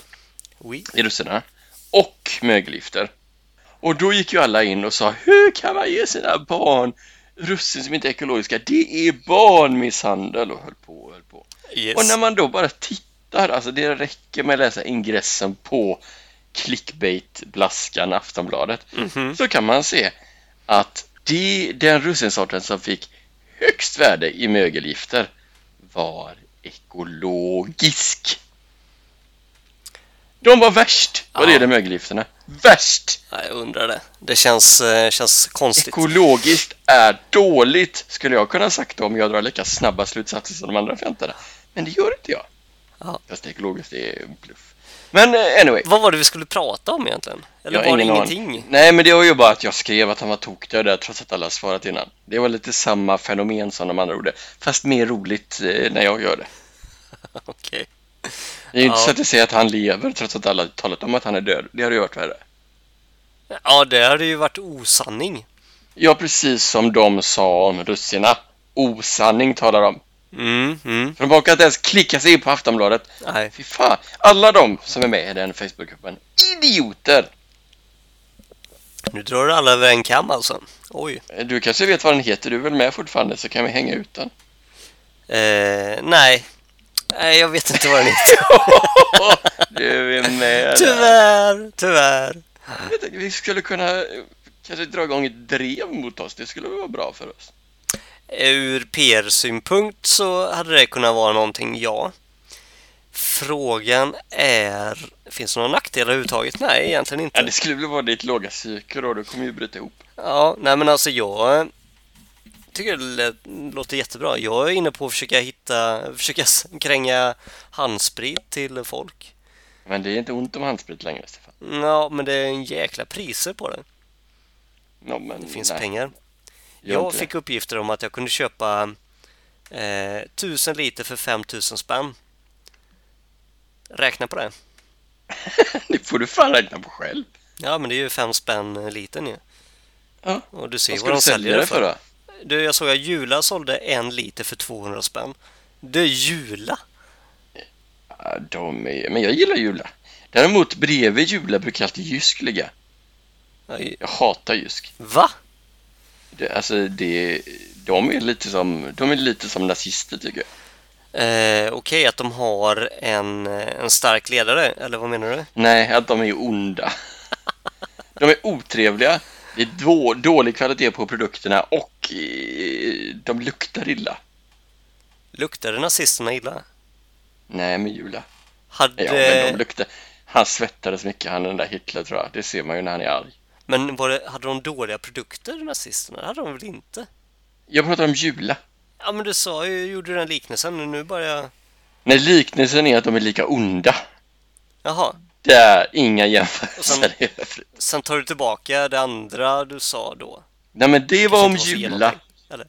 Oui. i russinen och mögelgifter. Och då gick ju alla in och sa hur kan man ge sina barn russin som inte är ekologiska? Det är barnmisshandel och höll på och höll på. Yes. Och när man då bara tittar, alltså det räcker med att läsa ingressen på clickbait-blaskan Aftonbladet Mhm. så kan man se att det, den russinsorten som fick högst värde i mögelgifter var ekologisk. De var värst vad det Ja. gäller mögelgifterna. Värst! Ja, jag undrar det. Det känns, eh, känns konstigt. Ekologiskt är dåligt, skulle jag kunna sagt om jag drar lika snabba slutsatser som de andra fjantarna. Men det gör inte jag. Ja. Fast ekologiskt är bluff. Men eh, anyway. Vad var det vi skulle prata om egentligen? Eller Jag var det ingen ingenting? aning. Nej, men det var ju bara att jag skrev att han var tokdöd där trots att alla svarat innan. Det var lite samma fenomen som de andra gjorde, fast mer roligt eh, när jag gör det. Okej. Det är ju inte Ja. så att jag säger att han lever trots att alla talat om att han är död. Det hade ju varit värre. Ja, det hade ju varit osanning. Ja, precis som de sa om russina. Osanning talar de. Mm, mm. De orkar inte ens klicka sig in på Aftonbladet. Nej. Fy fan. Alla de som är med i den Facebookgruppen. Idioter! Nu drar du alla över en kam alltså. Oj. Du kanske vet vad den heter. Du är väl med fortfarande så kan vi hänga ut den. Eh, nej. Nej, jag vet inte vad den heter. du är med tyvärr, tyvärr. Jag tänkte, Vi skulle kunna eh, kanske dra igång ett drev mot oss. Det skulle vara bra för oss. Ur PR-synpunkt så hade det kunnat vara någonting, ja. Frågan är, finns det några nackdelar överhuvudtaget? Nej, egentligen Ja, inte. det skulle väl vara ditt låga psyke då. Du kommer ju bryta ihop. Ja, nej men alltså jag tycker det låter jättebra. Jag är inne på att försöka hitta, försöka kränga handsprit till folk. Men det är inte ont om handsprit längre, Stefan. Ja, men det är en jäkla priser på det. No, men, Det finns nej, pengar. Jag fick uppgifter om att jag kunde köpa eh, 1000 liter för 5000 spänn. Räkna på det. Det får du fan räkna på själv. Ja, men det är ju 5 spänn litern ju. Ja. Och du ser Vad vad, de säljer det för för. då? Du, jag såg att Jula sålde en liter för 200 spänn. Det är Jula! Ja, de är... Men jag gillar Jula. Däremot bredvid Jula brukar alltid Jysk ligga. Jag hatar Jysk. Va? Det, alltså, det, de, är lite som, de är lite som nazister tycker jag. Eh, Okej att de har en, eh, en stark ledare, eller vad menar du? Nej, att de är onda. De är otrevliga. Det är då, dålig kvalitet på produkterna och eh, de luktar illa. Luktade nazisterna illa? Nej, men Jula. Hade... Ja, men de luktar. Han svettades mycket, han den där Hitler tror jag. Det ser man ju när han är arg. Men var det, hade de dåliga produkter, nazisterna? Det hade de väl inte? Jag pratar om Jula. Ja, men du sa ju, gjorde den liknelsen, nu bara jag... Nej, liknelsen är att de är lika onda. Jaha, Det är inga jämförelser sen- sen tar du tillbaka det andra du sa då. Nej, men det var om Jula. Eller?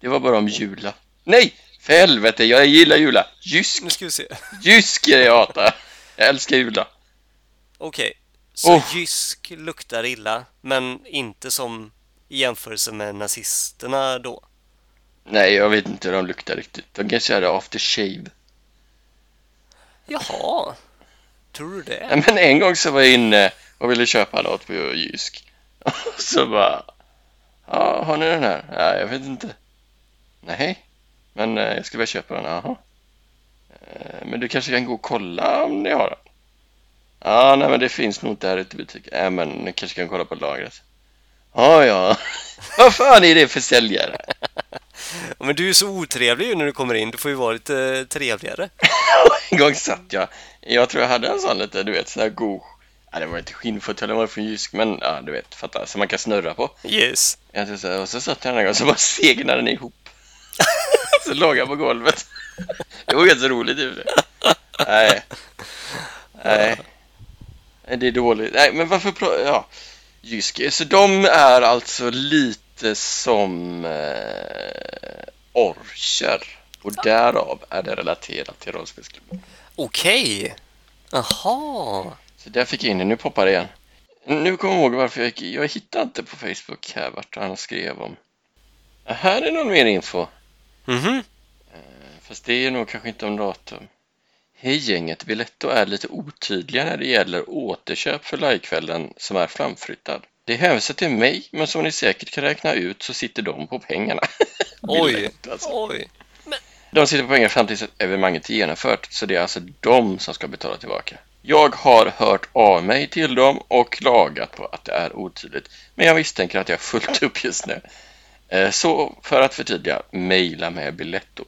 Det var bara om Jula. Nej, för helvete, jag gillar Jula. Jysk, Nu ska vi se. Jysk är det jag hatar. Jag älskar Jula. Okej, så Oh. Jysk luktar illa, men inte som i jämförelse med nazisterna då? Nej, jag vet inte hur de luktar riktigt. De kanske hade after shave. Jaha, tror du det? Ja, men en gång så var jag inne och ville köpa något på Jysk. Och så bara... Ja, har ni den här? Ja, jag vet inte. Nej, men eh, jag ska väl köpa den. Jaha. Eh, Men du kanske kan gå och kolla om ni har den? Ja, nej men det finns nog inte här ute i butiken. Ja, men ni kanske kan kolla på lagret. Ja, ja. Vad fan är det för säljare? Men du är så otrevlig ju när du kommer in, du får ju vara lite eh, trevligare. En gång satt jag, jag tror jag hade en sån lite, du vet, sån här god, ja det var inte skinnfåtölj, den var från Jysk, men ja du vet, fattar, som man kan snurra på. Yes. Jag så här, och så satt jag den här gången så bara segnade den ihop. så låg jag på golvet. Det var ganska roligt i. Nej. Nej. Nej, det är dåligt. Nej, men varför pra- ja. Jysk, så de är alltså lite som eh, orcher. Och därav är det relaterat till rollspelsklubben. Okej. Jaha. Så där fick jag in det, nu poppar det igen. Nu kommer jag ihåg varför jag gick, jag hittade inte på Facebook här vart han skrev om. Här är någon mer info. Mhm. Fast det är nog kanske inte om datum. Hej gänget, Biletto är lite otydliga när det gäller återköp för livekvällen som är framflyttad. Det hänvisar till mig, men som ni säkert kan räkna ut så sitter de på pengarna. Oj. Alltså. Oj. De sitter på pengar fram tills att evenemanget är genomfört, så det är alltså de som ska betala tillbaka. Jag har hört av mig till dem och klagat på att det är otydligt, men jag misstänker att jag har fullt upp just nu. Eh, Så för att förtydliga, mejla med Biletto.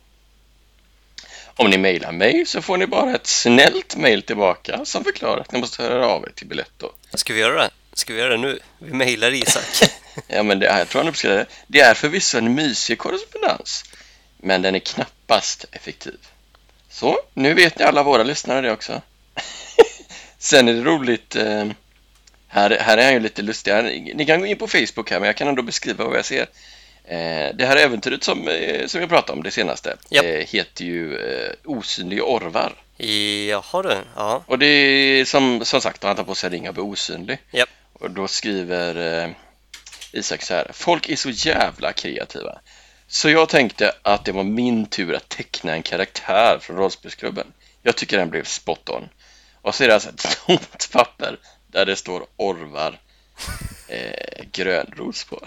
Om ni mejlar mig så får ni bara ett snällt mejl tillbaka som förklarar att ni måste höra av er till Biletto. Ska vi göra det? Ska vi göra det nu? Vi mejlar Isak. Ja, men det, jag tror han uppskattar det. Det är förvisso en mysig korrespondens, men den är knappast effektiv. Så, nu vet ni alla våra lyssnare det också. Sen är det roligt, eh, här, här är han ju lite lustig. Ni ni kan gå in på Facebook här, men jag kan ändå beskriva vad jag ser. Eh, det här äventyret som, eh, som jag pratade om, det senaste, Japp. eh, heter ju Osynliga orvar. Jaha du. Ja. Och det är som, som sagt, han tar på sig ring och blir osynlig. Japp. Och då skriver eh, Isak så här. Folk är så jävla kreativa. Så jag tänkte att det var min tur att teckna en karaktär från rollspelsklubben. Jag tycker den blev spot on. Och så är det alltså ett tomt papper där det står orvar eh, grönros på.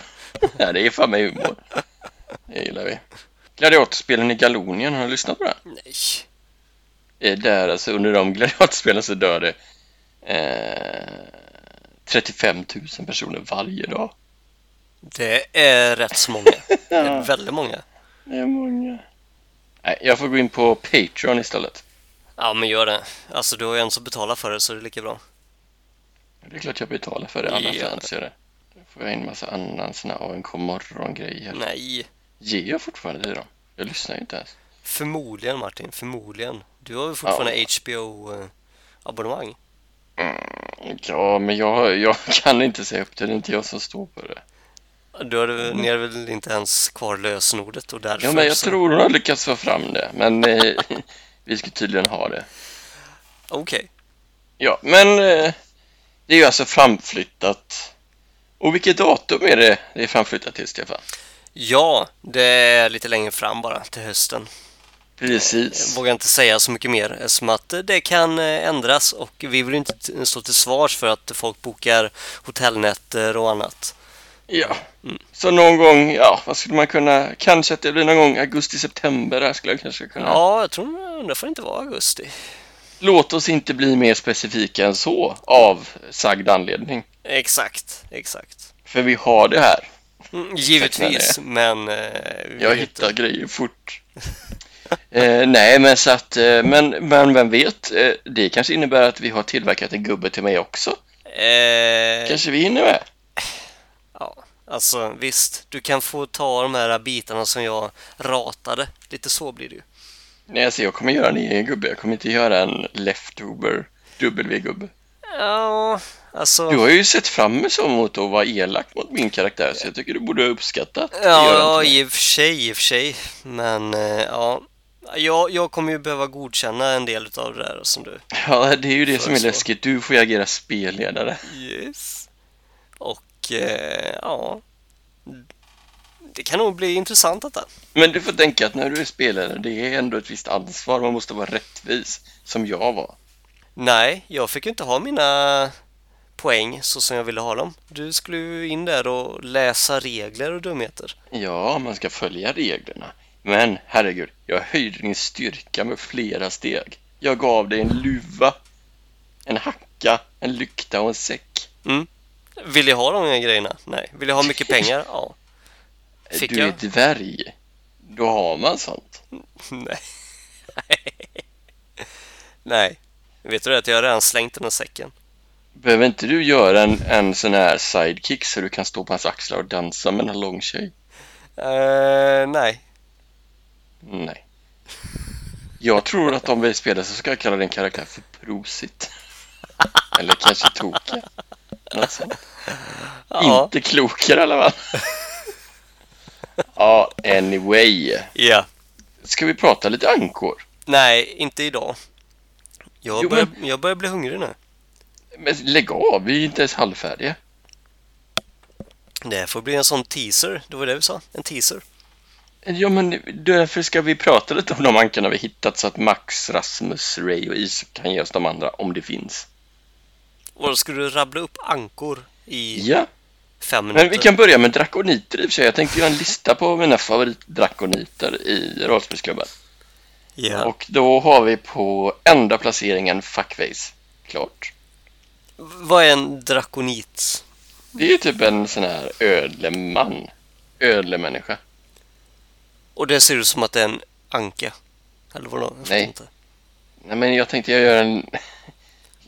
Ja, det är fan med humor. Det gillar vi. Gladiatorspelen i Galonien, har du lyssnat på det? Nej. Eh, Där alltså under de gladiatorspelen så dör det eh, 35 000 personer varje dag. Det är rätt så många. Det är väldigt många. Det är många. Nej, jag får gå in på Patreon istället. Ja, men gör det. Alltså, du har ju en som betalar för det, så det är lika bra. Det är klart jag betalar för det, annars Ja. anser jag det. Då får jag in massa annan sån här ANK morgon-grejer. Nej. Ger jag fortfarande till dem? Jag lyssnar ju inte ens. Förmodligen, Martin. Förmodligen. Du har ju fortfarande HBO-abonnemang. Ja, men jag, jag kan inte säga upp det. Det är inte jag som står på det. Du har, ni har väl inte ens kvar lösenordet och därför Ja, men jag så... tror hon har lyckats få fram det. Men eh, vi ska tydligen ha det. Okej. Ja, men eh, det är ju alltså framflyttat. Och vilket datum är det det är framflyttat till, Stefan? Ja, det är lite längre fram bara, till hösten. Precis. vågar inte säga så mycket mer eftersom att det kan eh, ändras och vi vill inte stå till svars för att folk bokar hotellnätter och annat. Ja. Så någon gång, ja, vad skulle man kunna, kanske att det blir någon gång augusti-september skulle jag kanske kunna. Ja, jag tror det får inte vara augusti. Låt oss inte bli mer specifika än så av sagd anledning. Exakt, exakt. För vi har det här. Mm, givetvis, men... Eh, Jag hittar grejer fort. eh, nej, men så att, eh, men, men vem vet, eh, det kanske innebär att vi har tillverkat en gubbe till mig också. Eh, Kanske vi hinner med. ja, alltså visst, du kan få ta de här bitarna som jag ratade. Lite så blir det ju. Nej, alltså jag kommer göra en egen gubbe. Jag kommer inte göra en leftover W-gubbe. Ja, alltså... Du har ju sett fram emot att vara elak mot min karaktär, så jag tycker du borde ha uppskattat. att Ja, ja i och för sig, i och för sig. Men eh, ja, jag, jag kommer ju behöva godkänna en del av det där som du. ja, det är ju det som är läskigt. Du får ju agera spelledare. Yes. Och eh, ja, det kan nog bli intressant detta. Men du får tänka att när du är spelare, det är ändå ett visst ansvar. Man måste vara rättvis, som jag var. Nej, jag fick ju inte ha mina poäng så som jag ville ha dem. Du skulle ju in där och läsa regler och dumheter. Ja, man ska följa reglerna. Men herregud, jag höjde din styrka med flera steg. Jag gav dig en luva, en hacka, en lykta och en säck. Vill jag ha de här grejerna? Nej. Vill jag ha mycket pengar? Ja. Fick du jag? är dvärg. Då har man sånt. Nej. Nej. Vet du? Att jag har redan slängt den här säcken. Behöver inte du göra en, en sån här sidekick så du kan stå på hans axlar och dansa med en lång tjej? Eh, nej. Nej. Jag tror att om vi spelar så ska jag kalla din karaktär för Prosit. Eller kanske Toka. Något sånt. Ja. Inte klokare i alla fall. Ja, anyway. Ja. Ska vi prata lite ankor? Nej, inte idag. Jag, Jo, börjar, men- jag börjar bli hungrig nu. Men lägg av, vi är inte ens halvfärdiga. Det får bli en sån teaser. Det var det vi sa. En teaser. Ja, men därför ska vi prata lite om de ankorna vi hittat så att Max, Rasmus, Ray och Is kan ge oss de andra om det finns. Och då ska du rabbla upp ankor i Ja, fem minuter. men vi kan börja med drakoniter i och för sig. Jag tänkte göra en lista på mina favoritdrakoniter i rollspelsklubben. Ja. Och då har vi på enda placeringen Fuckface. Klart. Vad är en drakonit? Det är typ en sån här ödleman. Ödlemänniska. Och det ser ut som att det är en anka. Eller vadå? Nej. Inte. Nej, men jag tänkte jag gör en...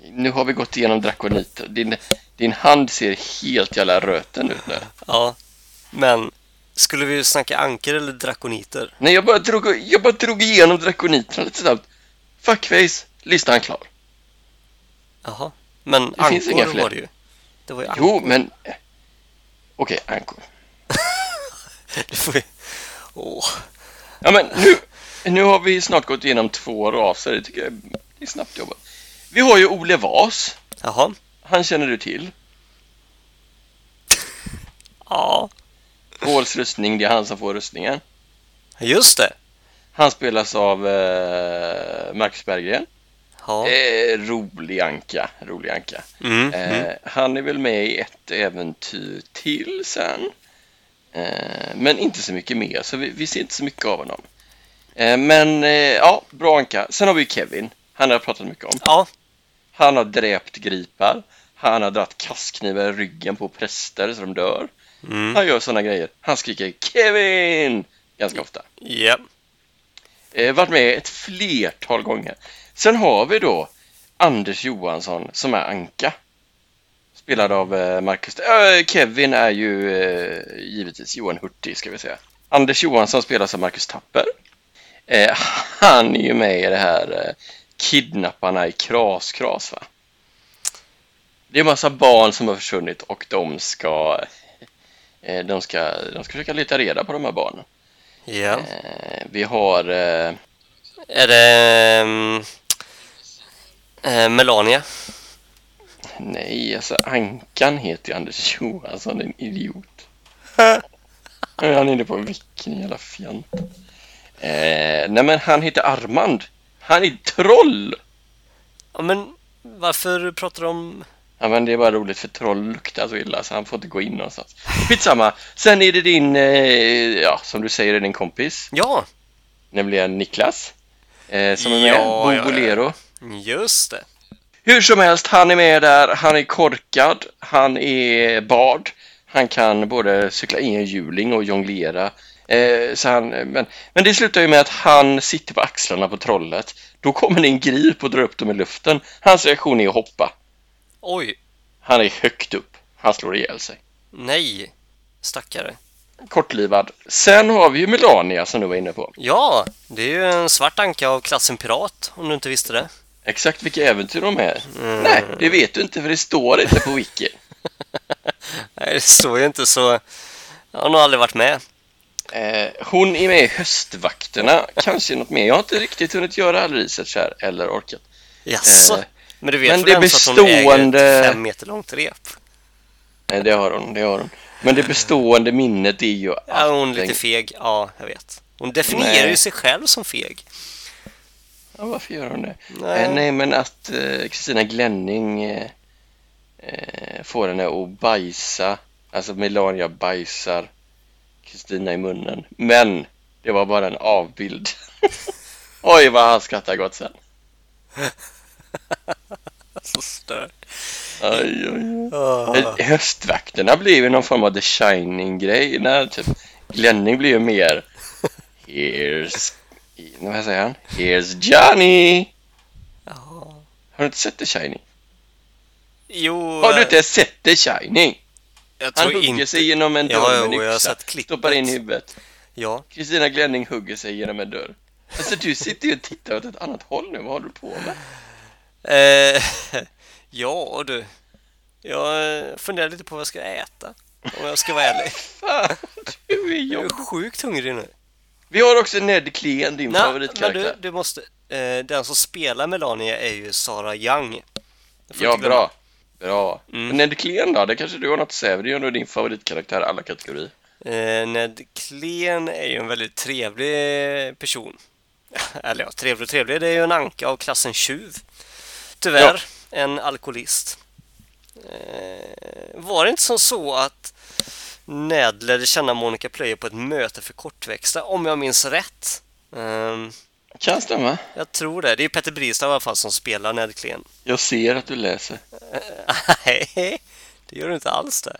Nu har vi gått igenom drakoniter. Din, din hand ser helt jävla röten ut nu. Ja. Men skulle vi snacka ankor eller drakoniter? Nej, jag bara drog, jag bara drog igenom drakoniterna lite snabbt. Fuckface, listan klar. Jaha. Men Det finns inga ankor fler. var det ju. Det var ju ankor. Jo, men... eh, Okej, ankor. Det får vi... Åh. Ja, men nu, nu har vi snart gått igenom två raser. Det tycker jag är snabbt jobbat. Vi har ju Ole Vas. Jaha. Han känner du till. Ja. Pauls rustning, det är han som får rustningen. Just det. Han spelas av eh, Marcus Berggren. Ja. Eh, rolig anka, rolig anka. Mm. Eh, mm. Han är väl med i ett äventyr till sen. Eh, men inte så mycket mer, så vi, vi ser inte så mycket av honom. Eh, men eh, ja, bra anka. Sen har vi Kevin. Han har jag pratat mycket om. Ja. Han har dräpt gripar. Han har dragit kastknivar i ryggen på präster så de dör. Mm. Han gör sådana grejer. Han skriker Kevin! Ganska ofta. Ja. Eh, varit med ett flertal gånger. Sen har vi då Anders Johansson som är Anka. Spelad av eh, Marcus... Äh, Kevin är ju eh, givetvis Johan Hurtig ska vi säga. Anders Johansson spelas av Marcus Tapper. Eh, han är ju med i det här eh, Kidnapparna i Kras Kras va? Det är en massa barn som har försvunnit och de ska, eh, de ska, de ska försöka leta reda på de här barnen. Ja. Eh, vi har eh, Är det... Um, Melania? Nej, alltså Ankan heter ju Anders Johansson, en idiot. Nu är han inne på vilken jävla fjant. Eh, nej men han heter Armand. Han är troll! Ja, men varför pratar du om... Ja men det är bara roligt för troll luktar så illa så han får inte gå in någonstans. Skitsamma. Sen är det din, eh, ja som du säger, är din kompis. Ja, Nämligen Niklas. Eh, som är med. Ja, Bo ja, ja. Just det. Hur som helst, han är med där. Han är korkad. Han är bard. Han kan både cykla in en hjuling och jonglera. Eh, så han, men, men det slutar ju med att han sitter på axlarna på trollet. Då kommer det en grip och drar upp dem i luften. Hans reaktion är att hoppa. Oj, Han är högt upp. Han slår ihjäl sig. nej. Stackare. Kortlivad. Sen har vi ju Melania som du var inne på. Ja, det är ju en svart anka av klassen pirat, om du inte visste det. Exakt vilka äventyr de är. Mm. Nej, det vet du inte för det står inte på wiki. Nej, det står ju inte så... Jag har nog aldrig varit med. Eh, hon är med i Höstvakterna, kanske något mer. Jag har inte riktigt hunnit göra all research här eller orkat. Jaså? Eh, men du vet men det så att hon äger bestående- ett fem meter långt rep? Nej, det har hon, det har hon. Men det bestående minnet är ju Ja, hon är lite feg. Ja, jag vet. Hon definierar ju sig själv som feg. Ja, varför gör hon det? Nej. Eh, nej, men att eh, Kristina Glänning eh, eh, får henne att bajsa. Alltså Melania bajsar Kristina i munnen. Men det var bara en avbild. Oj, vad han skrattar gott sen. Så stört. Oj, oj. Oh. Eh, Höstvakterna blev ju någon form av The Shining-grej när typ Glänning blev ju mer Here's... Vad säger han? Here's Johnny! Har du inte sett The Shining? Jo, Har du inte sett The Shining? Jag Han hugger inte... sig genom en dörr Ja, med en yxa, stoppar in huvudet. Ja. Kristina Glänning hugger sig genom en dörr. Alltså du sitter ju och tittar åt ett annat håll nu, vad håller du på med? Eh, ja, du. Jag eh, funderar lite på vad jag ska äta. Om jag ska vara ärlig. Fan, du är Jag är jobbig. sjukt hungrig nu. Vi har också Ned Klen, din Nej, men favoritkaraktär. du, du måste... Eh, den som spelar Melania är ju Sara Young. Ja, bra. Bra. Mm. Ned Klen då? Det kanske du har något att säga, det är ju nog din favoritkaraktär i alla kategorier. Eh, Ned Klen är ju en väldigt trevlig person. Eller ja, trevlig och trevlig. Det är ju en anka av klassen tjuv. Tyvärr, en alkoholist. Eh, var det inte som så att Ned lärde känna Monica Player på ett möte för kortväxta, om jag minns rätt? Ehm, Kan stämma. jag tror det. Det är Petter Bristav i alla fall som spelar Ned Klen. Jag ser att du läser. Nej, det gör du inte alls det.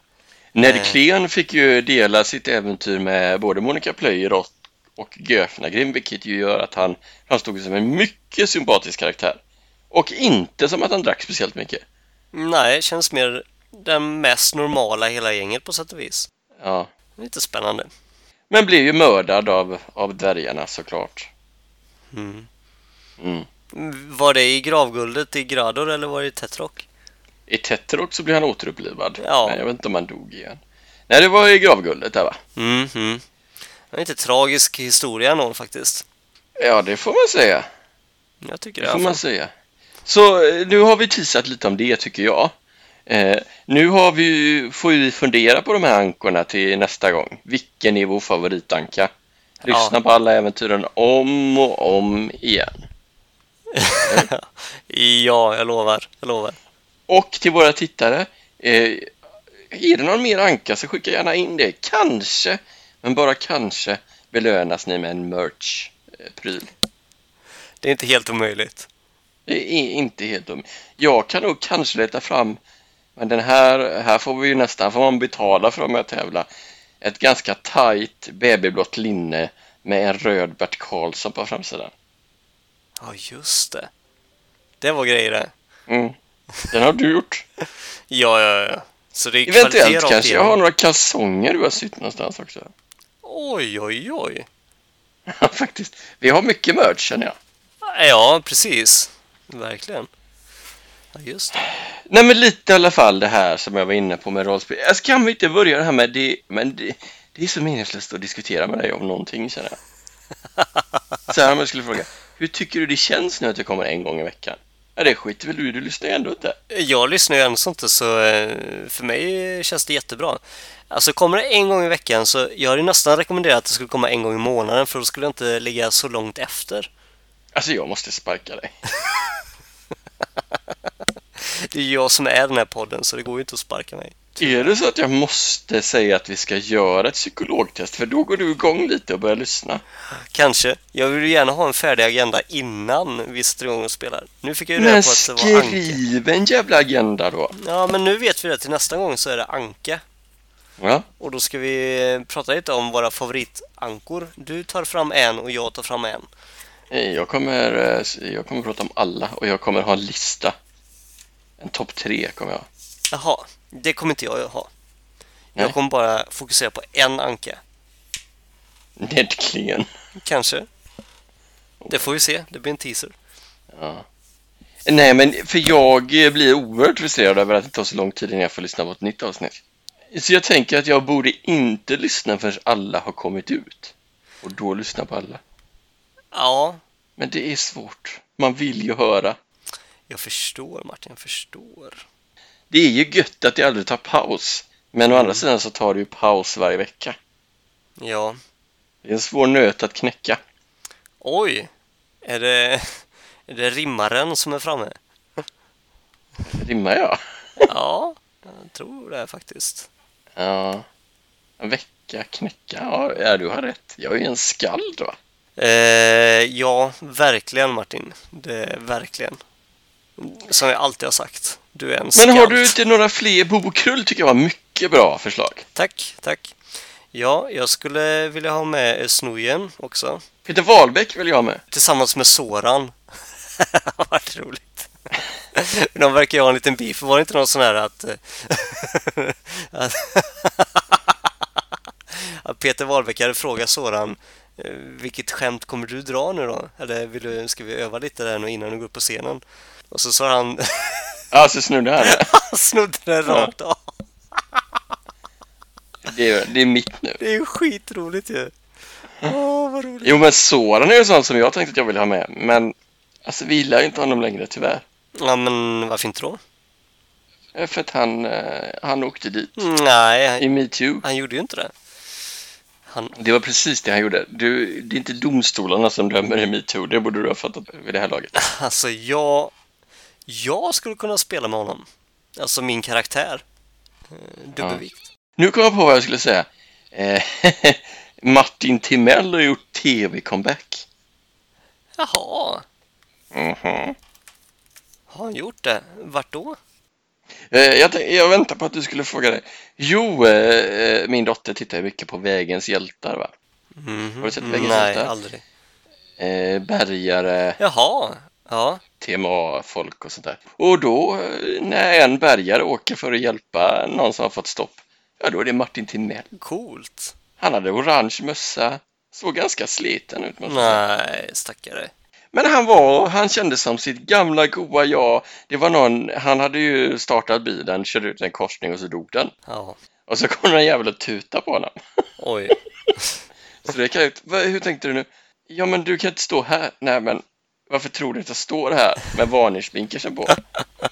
Ned Eh. Klen fick ju dela sitt äventyr med både Monica Player och, och Göfnagrim, vilket ju gör att han framstod som en mycket sympatisk karaktär. Och inte som att han drack speciellt mycket. Nej, känns mer den mest normala hela gänget på sätt och vis. Ja. Lite spännande. Men blev ju mördad av, av dvärgarna såklart. Mm. Mm. Var det i gravguldet i Grador eller var det i Tetrok? I Tetrok så blev han återupplivad. Ja. Men jag vet inte om han dog igen. Nej, det var i gravguldet där va? Mm, mm. Det är inte tragisk historia någon faktiskt. Ja, det får man säga. Jag tycker Det det. får man säga. Så eh, nu har vi teasat lite om det tycker jag. Eh, nu har vi, får vi fundera på de här ankorna till nästa gång. Vilken är vår favoritanka? Lyssna Ja. på alla äventyren om och om igen. ja, jag lovar. Jag lovar. Och till våra tittare, eh, är det någon mer anka så skicka gärna in det. Kanske, men bara kanske, belönas ni med en merch-pryl. Det är inte helt omöjligt. Det är inte helt dumt. Jag kan nog kanske leta fram, men den här, här får vi ju nästan, får man betala för att tävla. Ett ganska tajt babyblått linne med en röd Bert Karlsson på framsidan. Ja, just det. Det var grejer det. Mm. Den har du gjort. Ja, ja, ja. Så det är Eventuellt kanske jag har några kalsonger du har sytt någonstans också. Oj, oj, oj. Ja, faktiskt. Vi har mycket merch känner jag. Ja, precis. Verkligen. Ja, just det. Nej men lite i alla fall det här som jag var inne på med rollspel. Jag kan vi inte börja det här med det, men det, det är så meningslöst att diskutera med dig om någonting känner jag. Så här om jag skulle fråga, hur tycker du det känns nu att det kommer en gång i veckan? Ja, det skiter väl du du lyssnar ju ändå inte. Jag lyssnar ju ändå inte så eh, för mig känns det jättebra. Alltså kommer det en gång i veckan så jag hade nästan rekommenderat att det skulle komma en gång i månaden för då skulle jag inte ligga så långt efter. Alltså jag måste sparka dig. Det är jag som är den här podden så det går ju inte att sparka mig. Är det så att jag måste säga att vi ska göra ett psykologtest? För då går du igång lite och börjar lyssna. Kanske. Jag vill ju gärna ha en färdig agenda innan vi sätter igång och spelar. Nu fick jag ju Men reda på att det var Anke. skriv en jävla agenda då. Ja, men nu vet vi det. Till nästa gång så är det Anke. Ja, Och då ska vi prata lite om våra favoritankor. Du tar fram en och jag tar fram en. jag kommer, eh, jag kommer prata om alla och jag kommer ha en lista. En topp tre kommer jag ha. Jaha, det kommer inte jag att ha. Nej. Jag kommer bara fokusera på en anka. Ned Klen. Kanske. Det får vi se. Det blir en teaser. Ja. Nej, men för jag blir oerhört frustrerad över att det tar så lång tid innan jag får lyssna på ett nytt avsnitt. Så jag tänker att jag borde inte lyssna förrän alla har kommit ut. Och då lyssna på alla. Ja, Men det är svårt. Man vill ju höra. Jag förstår Martin. Jag förstår. Det är ju gött att det aldrig tar paus. Men å andra sidan så tar det ju paus varje vecka. Ja. Det är en svår nöt att knäcka. Oj! Är det, är det rimmaren som är framme? Rimmar jag? Ja, jag tror det faktiskt. Ja. En vecka knäcka? Ja, du har rätt. Jag är ju en skald va? Eh, ja, verkligen Martin. Det verkligen. Som jag alltid har sagt. Du är en Men har du inte några fler bokrull tycker jag var mycket bra förslag. Tack, tack. Ja, jag skulle vilja ha med Snojen också. Peter Wahlbeck vill jag ha med. Tillsammans med Soran. Vad roligt. De verkar ju ha en liten beef. Var det inte någon sån här att... att, Peter Wahlbeck hade frågat Soran eh, vilket skämt kommer du dra nu då? Eller vill du, ska vi öva lite där nu innan du går upp på scenen? Och så sa han, Alltså snudde här. han snodde den rakt av. Det är, det är mitt nu. Det är ju skitroligt ju. Åh, vad roligt. Jo men Soran är ju sånt som jag tänkte att jag ville ha med. Men alltså vi gillar ju inte honom längre tyvärr. Ja, men varför inte då? För att han, eh, han åkte dit Nej, i metoo. han gjorde ju inte det. Han, Det var precis det han gjorde. Du, det är inte domstolarna som dömer i metoo. Det borde du ha fattat vid det här laget. Alltså jag... Jag skulle kunna spela med honom. Alltså min karaktär. Eh, Dubbelvikt. Nu kom jag på vad jag skulle säga. Eh, Martin Timell har gjort tv-comeback. Jaha, Mhm. har han gjort det? Vart då? Eh, jag, jag väntar på att du skulle fråga dig. Jo, eh, min dotter tittar ju mycket på Vägens hjältar va? Mhm. Har du sett Vägens Nej, hjältar? aldrig. Eh, bärgare, Jaha, ja. TMA-folk och sånt där. Och då eh, när en bärgare åker för att hjälpa någon som har fått stopp, ja då är det Martin Timell. Coolt. Han hade orange mössa, såg ganska sliten ut. Nej, stackare. Men han var, han kände som sitt gamla goa jag. Det var någon, han hade ju startat bilen, körde ut en korsning och så dog den. Ja, Och så kom den jävel och tuta på honom. oj. Så det kan ut, "Vad- hur tänkte du nu? Ja men du kan inte stå här. Nej men varför tror du att jag står här med varningsblinkersen på?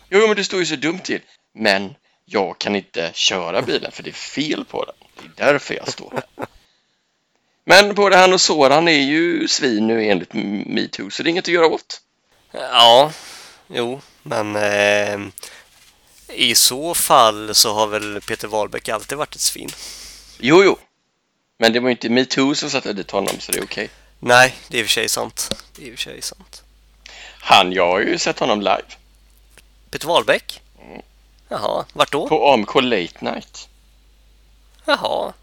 Jo men du står ju så dumt till. Men jag kan inte köra bilen för det är fel på den. Det är därför jag står här. Men både han och Soran är ju svin nu enligt metoo så det är inget att göra åt. Ja, jo, men eh, i så fall så har väl Peter Wahlbeck alltid varit ett svin. Jo jo. Men det var ju inte metoo som satte dit honom så det är okej. Nej, det är i och för sig sant. Det är i och för sig sant. Han, jag har ju sett honom live. Peter Wahlbeck? Mm. Jaha, vart då? På AMK Late Night. Jaha,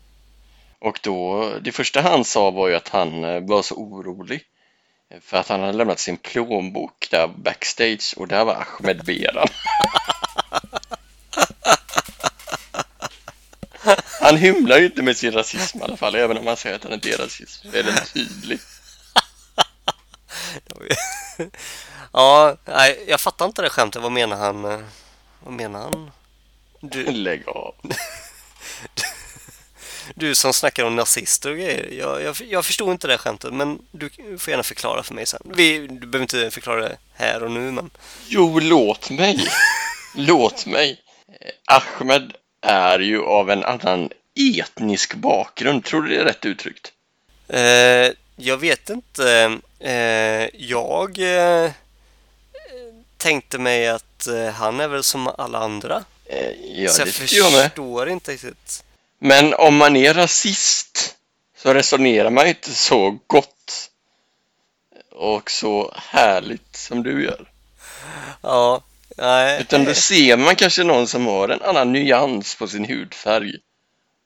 Och då, det första han sa var ju att han eh, var så orolig för att han hade lämnat sin plånbok där backstage och där var Ahmed Beran. Han hymlar ju inte med sin rasism i alla fall, även om han säger att han inte är rasist. Så är den tydlig. ja, nej, jag fattar inte det skämtet. Vad menar han? Vad menar han? Du, Lägg av. du som snackar om nazister och grejer. Jag, jag, jag förstod inte det skämtet, men du får gärna förklara för mig sen. Vi, du behöver inte förklara det här och nu, men... Jo, låt mig. låt mig. Ahmed är ju av en annan etnisk bakgrund. Tror du det är rätt uttryckt? Eh, jag vet inte. Eh, jag eh, tänkte mig att eh, han är väl som alla andra. Eh, ja, Så jag tycker jag förstår inte riktigt. Men om man är rasist så resonerar man inte så gott och så härligt som du gör. Ja, nej. Utan då ser man kanske någon som har en annan nyans på sin hudfärg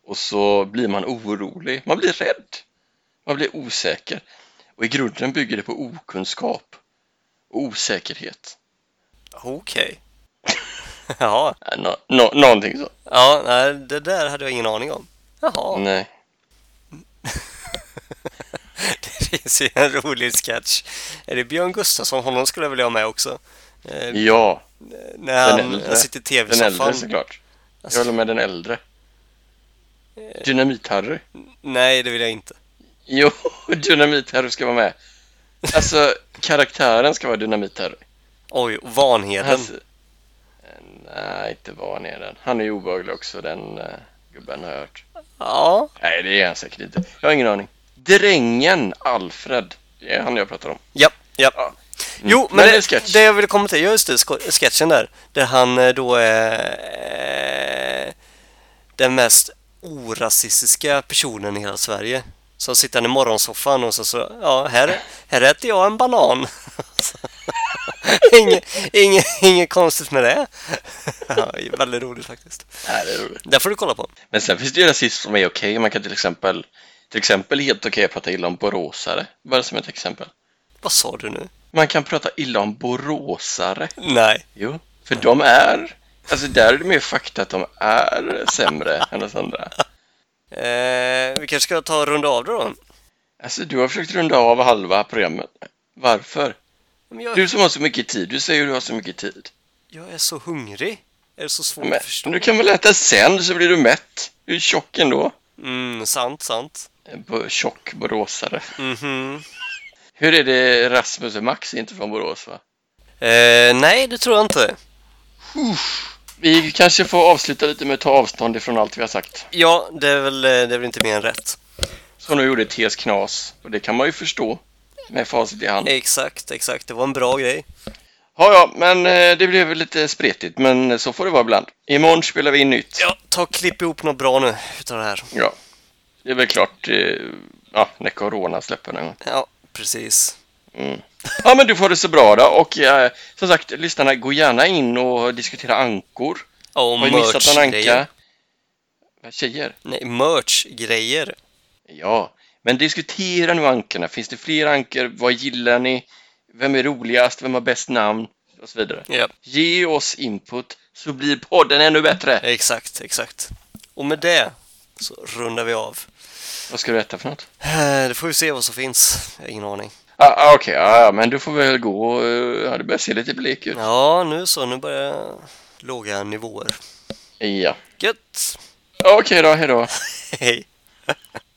och så blir man orolig, man blir rädd, man blir osäker. Och i grunden bygger det på okunskap och osäkerhet. Okej. ja, Ja, Nå, nå, någonting så. ja, nej, det där hade jag ingen aning om. Jaha. Nej. Det finns ju en rolig sketch. Är det Björn Gustafsson? Honom skulle jag vilja ha med också. Eh, Ja, när den han, han sitter i den äldre tv-soffan. såklart. Jag Alltså, håller med den äldre. Dynamit-Harry. nej, det vill jag inte. Jo, Dynamit-Harry ska vara med. Alltså, karaktären ska vara Dynamit-Harry. Oj, och Vanheden. Alltså, nej, inte Vanheden. Han är ju obehaglig också, den uh, gubben har jag hört. Ja, Nej, det är han säkert inte. Jag har ingen aning. Drängen Alfred. Det är han jag pratar om. ja, ja. Ja. Jo, Mm. men, Men det det, jag ville komma till, just det, sketchen där. Där han eh, då är eh, den mest orasistiska personen i hela Sverige. Så sitter han i morgonsoffan och så, så ja, här, här äter jag en banan. inget, inget, inget konstigt med det. ja, väldigt roligt faktiskt. Nej, det är roligt. Det får du kolla på. Men sen finns det ju rasism som är okej. Man kan till exempel, till exempel helt okej att prata illa om boråsare. Bara som ett exempel. Vad sa du nu? Man kan prata illa om boråsare. Nej. Jo, för de är, alltså där är det mer fakta att de är sämre än oss andra. Eh, vi kanske ska ta och runda av det då. Alltså du har försökt runda av halva programmet. Varför? Jag, Du som har så mycket tid, du säger att du har så mycket tid. jag är så hungrig. Är det så svårt Men att förstå? du kan väl äta sen så blir du mätt. Du är tjock ändå. Mm, sant, sant. Bo- Tjock boråsare. Mhm. Hur är det Rasmus och Max är inte från Borås va? Eh, nej, det tror jag inte. Vi kanske får avsluta lite med att ta avstånd ifrån allt vi har sagt. Ja, det är väl, eh, det är väl inte mer än rätt. Så nu gjorde TS Knas och det kan man ju förstå med facit i hand. Exakt, exakt. Det var en bra grej. Ja, ja, men eh, det blev väl lite spretigt, men så får det vara ibland. Imorgon spelar vi in nytt. Ja, ta och klipp ihop något bra nu utav det här. Ja. Det är väl klart, eh, ja, när Corona släpper någon gång. Ja, precis. Mm. Ja, men du får det så bra då. Och eh, som sagt, lyssnarna, gå gärna in och diskutera ankor. Ja, och Har vi missat någon merch-grejer. anka? Vad, Tjejer? Nej, merch-grejer. Ja, men diskutera nu ankorna. Finns det fler ankor? Vad gillar ni? Vem är roligast? Vem har bäst namn? Och så vidare. Ja, Ge oss input så blir podden ännu bättre. exakt, exakt. Och med det så rundar vi av. Vad ska du äta för något? Eh, Det får vi se vad som finns. Jag har ingen aning. Ah, ah, Okej, ah, ja, men du får väl gå. eh, Ja, det börjar se lite blek ut. Ja, nu så. Nu börjar låga nivåer. Ja. Gött! Okej då, hejdå. Hej!